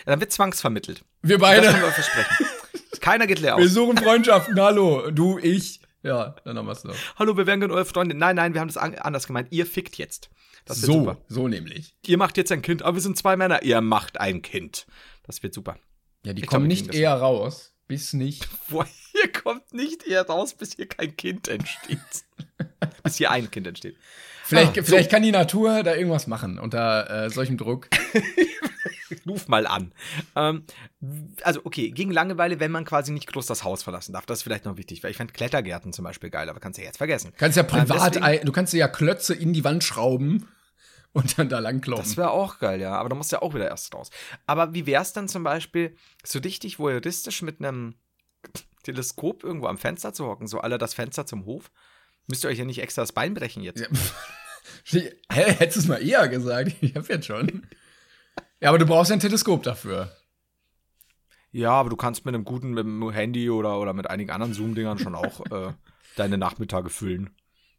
Dann wird zwangsvermittelt. Wir Das können beide. wir versprechen. Keiner geht leer Wir aus. suchen Freundschaften. Hallo, du, ich. Ja, dann haben wir es doch. Hallo, wir gerne eure Freunde. Nein, nein, wir haben das an anders gemeint. Ihr fickt jetzt. Das wird So, super. so nämlich. Ihr macht jetzt ein Kind, aber wir sind zwei Männer. Ihr macht ein Kind. Das wird super. Ja, die Ich kommen glaub, wir nicht das eher raus, bis nicht. Hier kommt nicht eher raus, bis hier kein Kind entsteht. bis hier ein Kind entsteht. Vielleicht, Ah, vielleicht kann die Natur da irgendwas machen unter äh, solchem Druck. Ruf mal an. Ähm, also, okay, gegen Langeweile, wenn man quasi nicht groß das Haus verlassen darf. Das ist vielleicht noch wichtig, weil ich fände Klettergärten zum Beispiel geil, aber kannst du ja jetzt vergessen. Kannst ja Ähm, privat, deswegen- ein, du kannst ja Klötze in die Wand schrauben und dann da lang kloppen. Das wäre auch geil, ja. Aber da musst du ja auch wieder erst raus. Aber wie wär's dann zum Beispiel, so richtig voyeuristisch mit einem Teleskop irgendwo am Fenster zu hocken, so alle das Fenster zum Hof? Müsst ihr euch ja nicht extra das Bein brechen jetzt. Hä, hättest du es mal eher gesagt? Ich hab jetzt schon. Ja, aber du brauchst ja ein Teleskop dafür. Ja, aber du kannst mit einem guten mit dem Handy oder, oder mit einigen anderen Zoom-Dingern schon auch äh, deine Nachmittage füllen.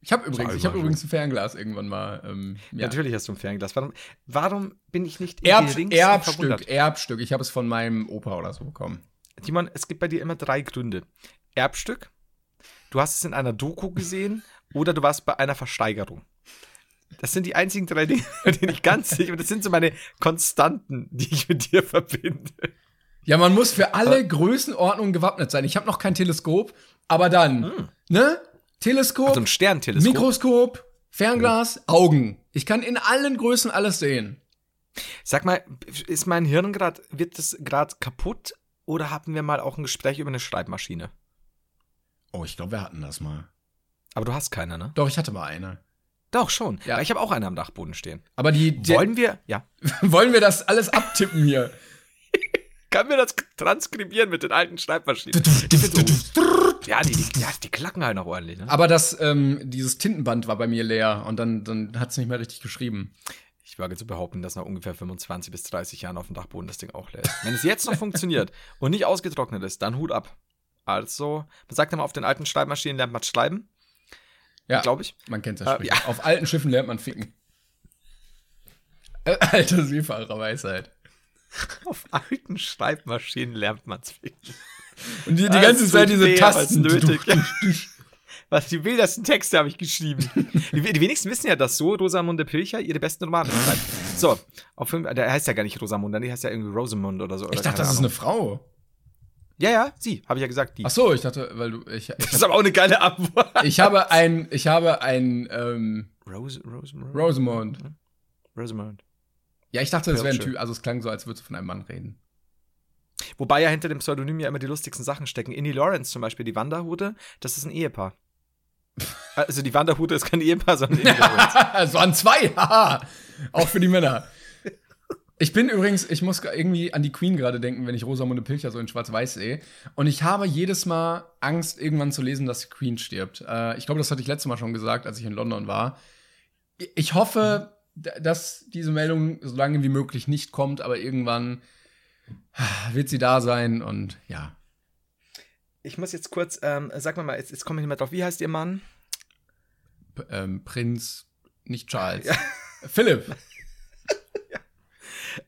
Ich habe übrigens, ich so. übrigens ein Fernglas irgendwann mal. Ähm, ja. Natürlich hast du ein Fernglas. Warum, warum bin ich nicht Erb, Erbstück? Erbstück. Ich habe es von meinem Opa oder so bekommen. Timon, es gibt bei dir immer drei Gründe. Erbstück, du hast es in einer Doku gesehen oder du warst bei einer Versteigerung. Das sind die einzigen drei Dinge, bei denen ich ganz sicher bin. Das sind so meine Konstanten, die ich mit dir verbinde. Ja, man muss für alle Größenordnungen gewappnet sein. Ich habe noch kein Teleskop, aber dann, ne? Teleskop, Also ein Sternteleskop. Mikroskop, Fernglas, Augen. Ich kann in allen Größen alles sehen. Sag mal, ist mein Hirn gerade, wird das gerade kaputt oder hatten wir mal auch ein Gespräch über eine Schreibmaschine? Oh, ich glaube, wir hatten das mal. Aber du hast keine, ne? Doch, ich hatte mal eine. Doch, schon. Ja. Ich habe auch eine am Dachboden stehen. Aber die, die Wollen wir, ja. wollen wir das alles abtippen hier? Kann mir das transkribieren mit den alten Schreibmaschinen? Ja, die, die, ja, die klacken halt noch ordentlich, ne? Aber das, ähm, dieses Tintenband war bei mir leer und dann, dann hat es nicht mehr richtig geschrieben. Ich wage zu behaupten, dass nach ungefähr 25 bis 30 Jahren auf dem Dachboden das Ding auch leer ist. Wenn es jetzt noch funktioniert und nicht ausgetrocknet ist, dann Hut ab. Also, man sagt immer, auf den alten Schreibmaschinen lernt man schreiben, Ja, glaube ich. man kennt das Äh, Sprichwort. Auf alten Schiffen lernt man ficken. Äh, alte Seefahrer Weisheit. Auf alten Schreibmaschinen lernt man es ficken. Und die, die ganze Zeit diese Tasten. ist nötig. Was, die wildesten Texte habe ich geschrieben. Die, die wenigsten wissen ja, dass so Rosamunde Pilcher ihre besten Romane schreibt. So, auf Film, der heißt ja gar nicht Rosamunde, der heißt ja irgendwie Rosamund oder so. Oder Ich dachte, das ist Ahnung. eine Frau. Ja, ja, sie, habe ich ja gesagt, die. Ach so, ich dachte, weil du. Ich, Das ich, ist aber auch eine geile Antwort. ich habe ein. Ich habe ein. Ähm, Rose, Rosamund. Rosamund. Rosamund. Ja, ich dachte, das wäre ein. Typ. Also, es klang so, als würdest du von einem Mann reden. Wobei ja hinter dem Pseudonym ja immer die lustigsten Sachen stecken. Innie Lawrence zum Beispiel, die Wanderhute, das ist ein Ehepaar. Also die Wanderhute ist kein Ehepaar, sondern Innie Lawrence. Es waren zwei, haha. Auch für die Männer. Ich bin übrigens, ich muss irgendwie an die Queen gerade denken, wenn ich Rosamunde Pilcher so in Schwarz-Weiß sehe. Und ich habe jedes Mal Angst, irgendwann zu lesen, dass die Queen stirbt. Äh, ich glaube, das hatte ich letztes Mal schon gesagt, als ich in London war. Ich hoffe, dass diese Meldung so lange wie möglich nicht kommt, aber irgendwann ah, wird sie da sein und ja. Ich muss jetzt kurz, ähm, sag mal mal, jetzt, jetzt komme ich nicht mehr drauf. Wie heißt ihr Mann? P ähm, Prinz, nicht Charles. Philipp.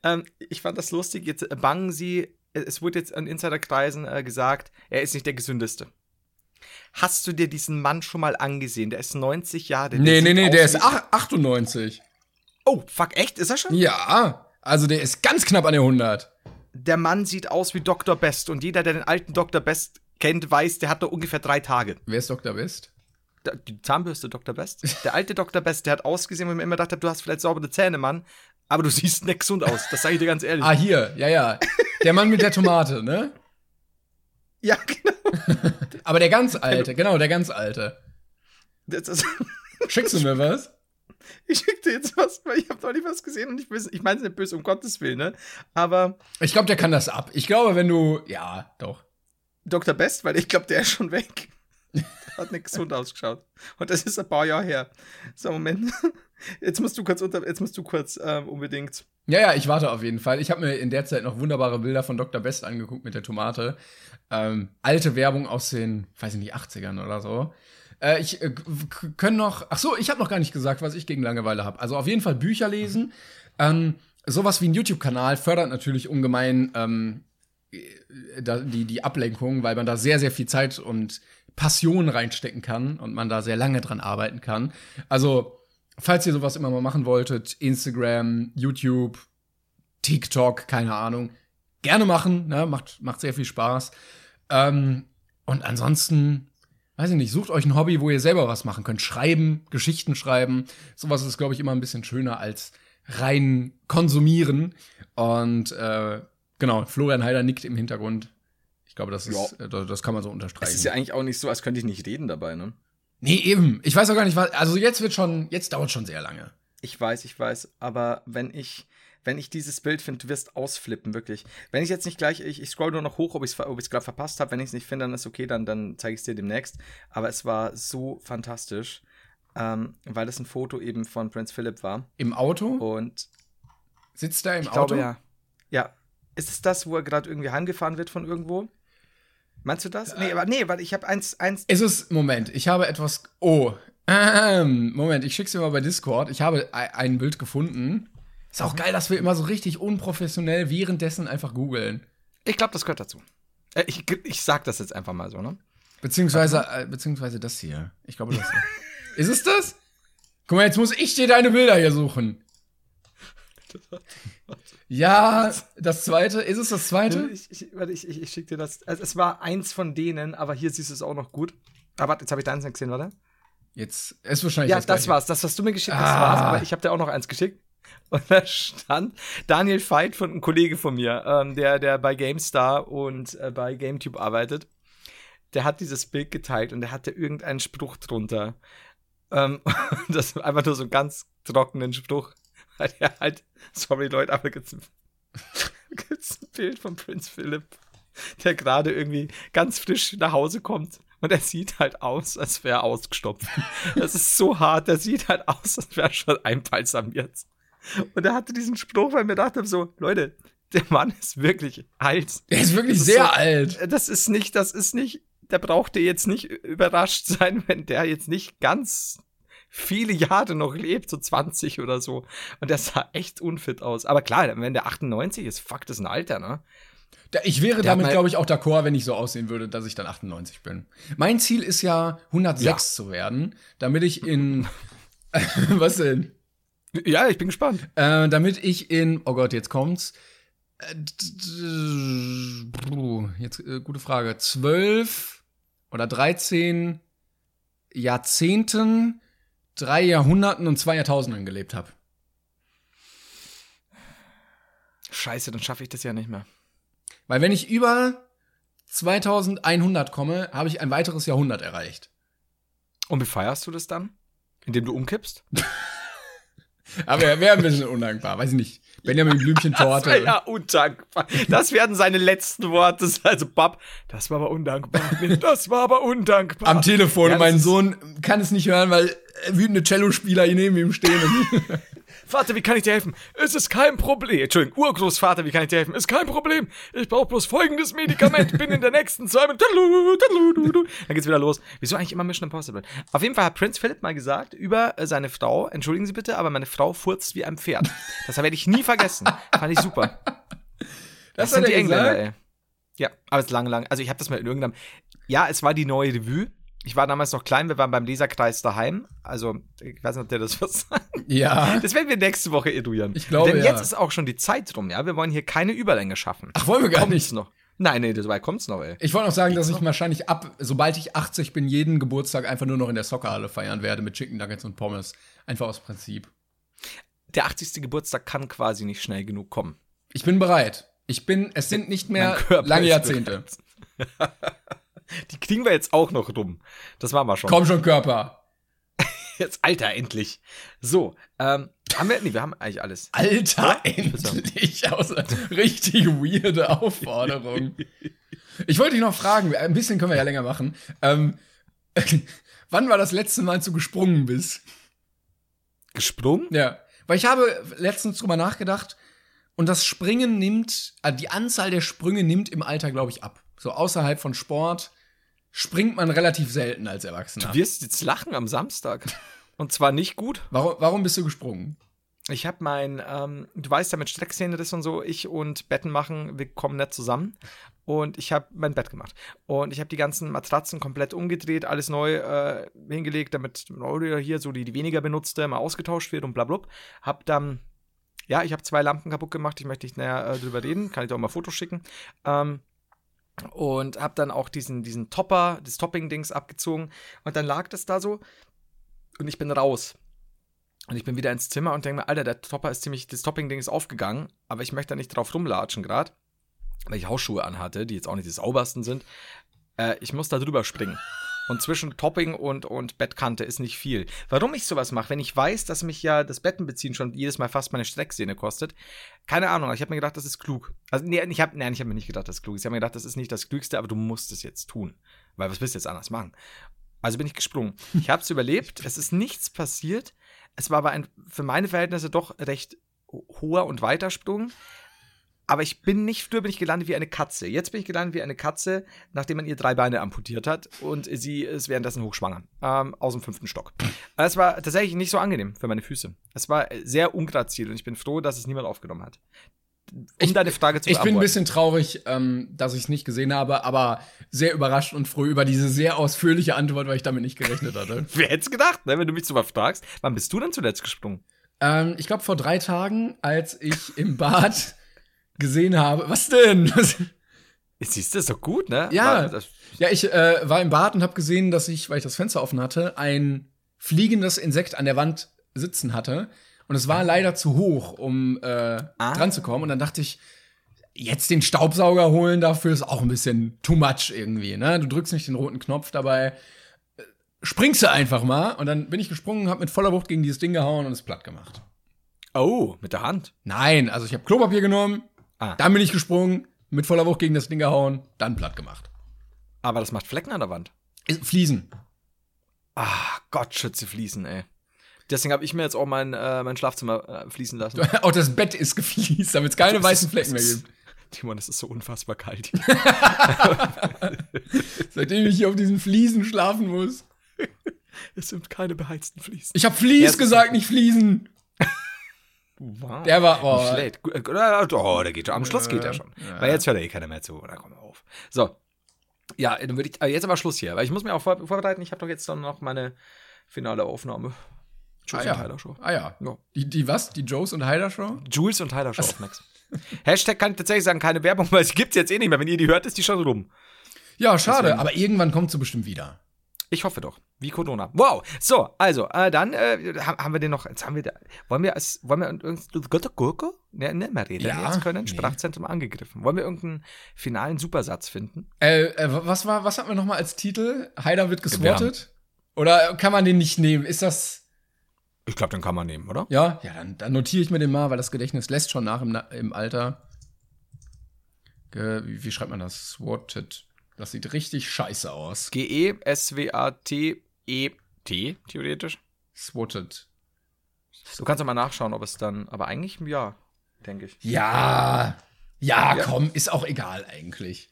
Ähm, ich fand das lustig. Jetzt äh, bangen sie, äh, es wurde jetzt an Insiderkreisen äh, gesagt, er ist nicht der gesündeste. Hast du dir diesen Mann schon mal angesehen? Der ist 90 Jahre. der Nee, nee, nee, der ist ach- 98. Oh, fuck, echt? Ist er schon? Ja, also der ist ganz knapp an der 100. Der Mann sieht aus wie Dr. Best und jeder, der den alten Dr. Best kennt, weiß, der hat da ungefähr drei Tage. Wer ist Dr. West? Da- Die Zahnbürste Dr. Best? Der alte Dr. Best, der hat ausgesehen, wo ich mir immer gedacht habe, du hast vielleicht saubere Zähne, Mann, aber du siehst nicht gesund aus. Das sage ich dir ganz ehrlich. Ah, hier, ja, ja. Der Mann mit der Tomate, ne? ja, genau. Aber der ganz alte, genau, der ganz alte. Schickst du mir was? Ich schick dir jetzt was, weil ich habe neulich was gesehen und ich, ich meine es nicht böse, um Gottes Willen, ne? Aber Ich glaube, der kann das ab. Ich glaube, wenn du. Ja, doch. Dr. Best, weil ich glaube, der ist schon weg. Hat nicht gesund ausgeschaut. Und das ist ein paar Jahre her. So, Moment. Jetzt musst du kurz unter, jetzt musst du kurz ähm, unbedingt. Ja, ja, ich warte auf jeden Fall. Ich habe mir in der Zeit noch wunderbare Bilder von Dr. Best angeguckt mit der Tomate. Ähm, alte Werbung aus den, weiß ich nicht, 80ern oder so. Äh, ich äh, können noch. Ach so, ich habe noch gar nicht gesagt, was ich gegen Langeweile habe. Also auf jeden Fall Bücher lesen. Ähm, sowas wie ein YouTube-Kanal fördert natürlich ungemein ähm, äh, die, die Ablenkung, weil man da sehr, sehr viel Zeit und Passion reinstecken kann und man da sehr lange dran arbeiten kann. Also, falls ihr sowas immer mal machen wolltet, Instagram, YouTube, TikTok, keine Ahnung, gerne machen, ne? macht, macht sehr viel Spaß. Ähm, und ansonsten, weiß ich nicht, sucht euch ein Hobby, wo ihr selber was machen könnt. Schreiben, Geschichten schreiben. Sowas ist, glaube ich, immer ein bisschen schöner als rein konsumieren. Und äh, genau, Florian Heider nickt im Hintergrund. Ich glaube, das ist, äh, das das kann man so unterstreichen. Es ist ja eigentlich auch nicht so, als könnte ich nicht reden dabei, ne? nee, eben. Ich weiß auch gar nicht, was. Also jetzt wird schon, jetzt dauert schon sehr lange. Ich weiß, ich weiß, aber wenn ich, wenn ich dieses Bild finde, du wirst ausflippen, wirklich. Wenn ich jetzt nicht gleich, ich, ich scroll nur noch hoch, ob ich es ob ich's gerade verpasst habe. Wenn ich es nicht finde, dann ist okay, dann, dann zeige ich es dir demnächst. Aber es war so fantastisch, ähm, weil es ein Foto eben von Prinz Philip war. Im Auto? Und Sitzt er im ich Auto? glaube ja. Ja. Ist es das, wo er gerade irgendwie heimgefahren wird von irgendwo? Meinst du das? Nee, aber nee, weil ich habe eins, eins. Ist es, Moment, ich habe etwas. Oh. Ähm, Moment, ich schick's dir mal bei Discord. Ich habe ei- ein Bild gefunden. Ist auch geil, dass wir immer so richtig unprofessionell währenddessen einfach googeln. Ich glaube, das gehört dazu. Äh, ich, ich sag das jetzt einfach mal so, ne? Beziehungsweise, äh, beziehungsweise das hier. Ich glaube, das. Ist es das? Guck mal, jetzt muss ich dir deine Bilder hier suchen. Ja, das zweite. Ist es das zweite? Ich, ich, warte, ich, ich, ich schick dir das. Also es war eins von denen, aber hier siehst du es auch noch gut. Aber warte, jetzt habe ich deins nicht gesehen, warte. Jetzt ist wahrscheinlich Ja, das, das, war's. Das, was du mir geschickt hast, Ah. war's. Aber ich habe dir auch noch eins geschickt. Und da stand Daniel Veit von einem Kollege von mir, ähm, der, der bei GameStar und äh, bei GameTube arbeitet. Der hat dieses Bild geteilt und der hatte irgendeinen Spruch drunter. Ähm, das war einfach nur so einen ganz trockenen Spruch. Weil er halt, sorry Leute, aber gibt's ein, gibt's ein Bild von Prinz Philipp, der gerade irgendwie ganz frisch nach Hause kommt. Und er sieht halt aus, als wäre er ausgestopft. Das ist so hart. Der sieht halt aus, als wäre er schon einbalsamiert. Und er hatte diesen Spruch, weil ich mir dachte so, Leute, der Mann ist wirklich alt. Der ist wirklich ist sehr so- alt. Das ist nicht, das ist nicht, der brauchte jetzt nicht überrascht sein, wenn der jetzt nicht ganz viele Jahre noch lebt, so 20 oder so. Und der sah echt unfit aus. Aber klar, wenn der 98 ist, fuck, das ist ein Alter, ne? Da- Ich wäre Der damit, glaube ich, auch d'accord, wenn ich so aussehen würde, dass ich dann 98 bin. Mein Ziel ist ja, 106 Ja. zu werden, damit ich in. was denn? Ja, ich bin gespannt. Äh, damit ich in. Oh Gott, jetzt kommt's. Äh, Jetzt, äh, gute Frage. 12 oder 13 Jahrzehnten, drei Jahrhunderten und zwei Jahrtausenden gelebt habe. Scheiße, dann schaffe ich das ja nicht mehr. Weil wenn ich über 2100 komme, habe ich ein weiteres Jahrhundert erreicht. Und wie feierst du das dann? Indem du umkippst? Aber er wäre ein bisschen undankbar, weiß ich nicht. Benjamin Blümchen Das ja undankbar. Das werden seine letzten Worte. Also, Bab, das war aber undankbar. Das war aber undankbar. Am Telefon, Ja, mein Sohn kann es nicht hören, weil wütende Cellospieler hier neben ihm stehen. Vater, wie kann ich dir helfen? Es ist kein Problem. Entschuldigung, Urgroßvater, wie kann ich dir helfen? Ist kein Problem. Ich brauche bloß folgendes Medikament. Bin in der nächsten zwei Minuten. Dann geht's wieder los. Wieso eigentlich immer Mission Impossible? Auf jeden Fall hat Prince Philip mal gesagt über äh, seine Frau, entschuldigen Sie bitte, aber meine Frau furzt wie ein Pferd. Das werde ich nie vergessen. Fand ich super. Das, hat sind die Engländer, gesagt? ey. Ja, aber es ist lange, lange. Also ich habe das mal in irgendeinem. Ja, es war die neue Revue. Ich war damals noch klein, wir waren beim Leserkreis daheim. Also, ich weiß nicht, ob der das was sagt. ja. Das werden wir nächste Woche eruieren. Ich glaube, Denn ja. jetzt ist auch schon die Zeit rum, ja. Wir wollen hier keine Überlänge schaffen. Ach, wollen wir gar Kommt's nicht. noch. Nein, nee, dabei kommt's noch, ey. Ich wollte noch sagen, dass ich wahrscheinlich ab, sobald ich 80 bin, jeden Geburtstag einfach nur noch in der Soccerhalle feiern werde mit Chicken Nuggets und Pommes. Einfach aus Prinzip. Der 80. Geburtstag kann quasi nicht schnell genug kommen. Ich bin bereit. Ich bin, es sind nicht mehr lange Jahrzehnte. Die kriegen wir jetzt auch noch rum. Das machen wir schon. Komm schon, Körper. Jetzt, Alter, endlich. So, ähm, haben wir, nee, wir haben eigentlich alles. Alter, Ja? endlich. Richtig weirde Aufforderung. Ich wollte dich noch fragen, ein bisschen können wir ja länger machen. Ähm, wann war das letzte Mal, als du gesprungen bist? Gesprungen? Ja. Weil ich habe letztens drüber nachgedacht und das Springen nimmt, also die Anzahl der Sprünge nimmt im Alter, glaube ich, ab. So außerhalb von Sport springt man relativ selten als Erwachsener. Du wirst jetzt lachen am Samstag. Und zwar nicht gut. Warum, warum bist du gesprungen? Ich habe mein, ähm, du weißt ja, mit Streckszene und so, ich und Betten machen, wir kommen nicht zusammen. Und ich habe mein Bett gemacht. Und ich habe die ganzen Matratzen komplett umgedreht, alles neu äh, hingelegt, damit oder hier so die, die weniger benutzte mal ausgetauscht wird und bla bla. Hab dann, ja, ich habe zwei Lampen kaputt gemacht, ich möchte nicht näher äh, drüber reden, kann ich dir auch mal Fotos schicken. Ähm, und habe dann auch diesen, diesen Topper, das Topping-Dings abgezogen. Und dann lag das da so und ich bin raus. Und ich bin wieder ins Zimmer und denke mir, Alter, der Topper ist ziemlich, das Topping-Ding ist aufgegangen, aber ich möchte da nicht drauf rumlatschen gerade, weil ich Hausschuhe anhatte, die jetzt auch nicht die saubersten sind. Äh, ich muss da drüber springen. Und zwischen Topping und, und Bettkante ist nicht viel. Warum ich sowas mache, wenn ich weiß, dass mich ja das Bettenbeziehen schon jedes Mal fast meine Strecksehne kostet, keine Ahnung, ich habe mir gedacht, das ist klug. Also, nee, ich hab, nein, ich habe mir nicht gedacht, das ist klug. Ich habe mir gedacht, das ist nicht das Klügste, aber du musst es jetzt tun. Weil was willst du jetzt anders machen? Also bin ich gesprungen. Ich habe es überlebt, es ist nichts passiert. Es war aber ein für meine Verhältnisse doch recht hoher und weiter Sprung. Aber ich bin nicht, früher bin ich gelandet wie eine Katze. Jetzt bin ich gelandet wie eine Katze, nachdem man ihr drei Beine amputiert hat und sie ist währenddessen hochschwanger. Ähm, aus dem fünften Stock. Es war tatsächlich nicht so angenehm für meine Füße. Es war sehr ungrazil und ich bin froh, dass es niemand aufgenommen hat. Um Ich- deine Frage zu Ich bin ein beantworten. bisschen traurig, ähm, dass ich es nicht gesehen habe, aber sehr überrascht und froh über diese sehr ausführliche Antwort, weil ich damit nicht gerechnet hatte. Wer hätte es gedacht, ne? wenn du mich so was fragst? Wann bist du denn zuletzt gesprungen? ähm, ich glaube vor drei Tagen, als ich im Bad gesehen habe. Was denn? Siehst du, ist doch gut, ne? Ja. War- Das, Ja, ich äh, war im Bad und habe gesehen, dass ich, weil ich das Fenster offen hatte, ein fliegendes Insekt an der Wand sitzen hatte. Und es war leider zu hoch, um äh, Ah. dran zu kommen. Und dann dachte ich, jetzt den Staubsauger holen dafür ist auch ein bisschen too much irgendwie. Ne? Du drückst nicht den roten Knopf dabei. äh, Springst du einfach mal. Und dann bin ich gesprungen, habe mit voller Wucht gegen dieses Ding gehauen und es platt gemacht. oh, mit der Hand. Nein, also ich habe Klopapier genommen, Ah. dann bin ich gesprungen, mit voller Wucht gegen das Ding gehauen, dann platt gemacht. Aber das macht Flecken an der Wand. Ist- Fliesen. Ah, Gott schütze Fliesen, ey. Deswegen habe ich mir jetzt auch mein, äh, mein Schlafzimmer äh, fließen lassen. Auch das Bett ist gefliest, damit es keine Das weißen ist- Flecken mehr gibt. Timon, es ist so unfassbar kalt. Seitdem ich hier auf diesen Fliesen schlafen muss. es sind keine beheizten Fliesen. Ich habe Flies gesagt, nicht Fliesen. Wow. Der war, oh, Nicht schlecht. Oh, der geht schon. Am Schluss geht er schon. Ja. Weil jetzt hört er eh keiner mehr zu. Da kommen wir auf. So. Ja, dann würde ich. äh, Jetzt aber Schluss hier, weil ich muss mir auch vor, vorbereiten. Ich habe doch jetzt dann noch meine finale Aufnahme. ah, Jules ja. und Tyler Show. ah ja. Ja. Die, die was? Die Joes und Hyder Show? Jules und Tyler Show auf Max. Hashtag kann ich tatsächlich sagen, keine Werbung, weil sie gibt's jetzt eh nicht mehr. Wenn ihr die hört, ist die schon rum. Ja, schade, Deswegen- aber irgendwann kommt sie bestimmt wieder. Ich hoffe doch. Wie Corona. Wow. So, also, äh, dann äh, ha- haben wir den noch. Jetzt haben wir da, wollen wir als, wollen wir irgendein Gurke? Ne, ne, mehr reden Ja, jetzt können. nee. Sprachzentrum angegriffen. Wollen wir irgendeinen finalen Supersatz finden? Äh, äh, was war, was hatten wir nochmal als Titel? Hyder wird geswattet? Oder kann man den nicht nehmen? Ist das, Ich glaube, den kann man nehmen, oder? ja? Ja, dann, dann notiere ich mir den mal, weil das Gedächtnis lässt schon nach im, im Alter. Ge wie, wie schreibt man das? Swatted. Das sieht richtig scheiße aus. G-E-S-W-A-T-E-T, theoretisch. Swatted. Du kannst doch mal nachschauen, ob es dann, aber eigentlich, ja, denke ich. Ja. Ja, Ja. komm, ist auch egal eigentlich.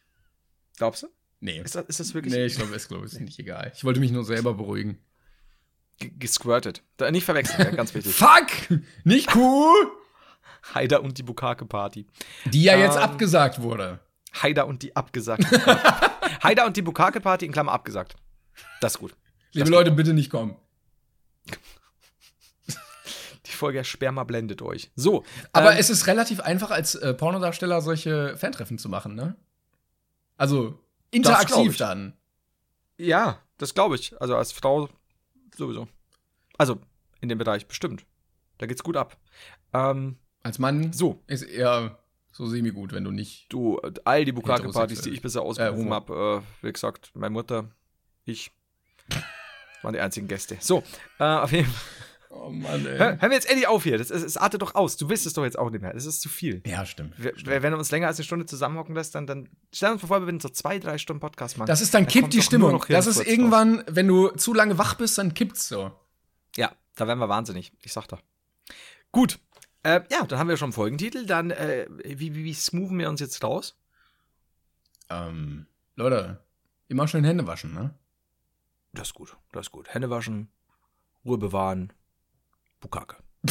Glaubst du? Nee. Ist das, ist das wirklich Nee, ich glaube, ist, glaube ich, ist nicht egal. Ich wollte mich nur selber beruhigen. ge- gesquirtet? Da, nicht verwechseln, ganz wichtig. Fuck! Nicht cool! Haider und die Bukake-Party. Die ja jetzt Ähm. abgesagt wurde. Haider und die abgesagte Party. Haider und die Bukake-Party in Klammer abgesagt. Das ist gut. Liebe Leute, bitte nicht kommen. Die Folge Sperma blendet euch. So. Aber ähm, es ist relativ einfach, als äh, Pornodarsteller solche Fantreffen zu machen, ne? Also interaktiv dann. Ja, das glaube ich. Also als Frau sowieso. Also in dem Bereich bestimmt. Da geht's gut ab. Ähm, Als Mann so, ist eher so semi-gut, wenn du nicht. du, äh, all die Bukake-Partys, die ich bisher ausgerufen homo. habe, äh, wie gesagt, meine Mutter, ich, waren die einzigen Gäste. So, äh, auf jeden Fall. Oh Mann, Hör, ey. hören wir jetzt endlich auf hier. Das, ist- es artet doch aus. Du willst es doch jetzt auch nicht mehr. Das ist zu viel. Ja, stimmt. Wir, stimmt. wenn du uns länger als eine Stunde zusammenhocken lässt, dann, dann stell uns vor, wir würden so zwei, drei Stunden Podcast machen. Das ist dann Da kippt die Stimmung. noch Das ist irgendwann, wenn du zu lange wach bist, dann kippt's so. Ja, da werden wir wahnsinnig. Ich sag doch. Gut. Äh, ja, dann haben wir schon einen Folgentitel. Dann, äh, wie, wie, wie smoothen wir uns jetzt raus? Ähm, Leute, immer schön Hände waschen, ne? Das ist gut. Das ist gut. Hände waschen, Ruhe bewahren, Bukake.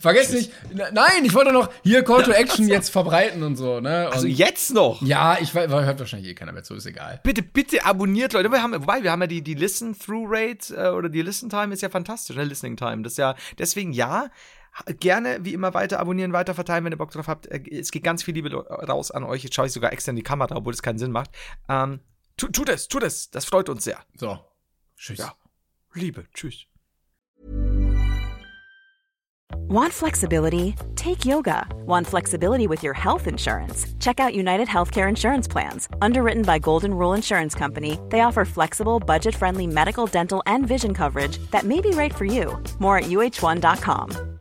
Vergesst nicht, nein, ich wollte noch hier Call to Action jetzt verbreiten und so, ne? Und Also jetzt noch? Ja, ich weiß, hört wahrscheinlich eh keiner mehr zu, ist egal. Bitte, bitte abonniert, Leute. Wir haben, wobei, wir haben ja die, die Listen-Through-Rate äh, oder die Listen-Time ist ja fantastisch, ne? Listening-Time. Das ist ja, deswegen ja, gerne wie immer weiter abonnieren, weiter verteilen, wenn ihr Bock drauf habt. Äh, Es geht ganz viel Liebe raus an euch. Jetzt schaue ich sogar extra in die Kamera, obwohl es keinen Sinn macht. Ähm, tu, tut es, tut es. Das freut uns sehr. So. Tschüss. Ja. Liebe, tschüss. Want flexibility? Take yoga. Want flexibility with your health insurance? Check out United Healthcare Insurance Plans. Underwritten by Golden Rule Insurance Company, they offer flexible, budget friendly medical, dental, and vision coverage that may be right for you. More at uh1.com.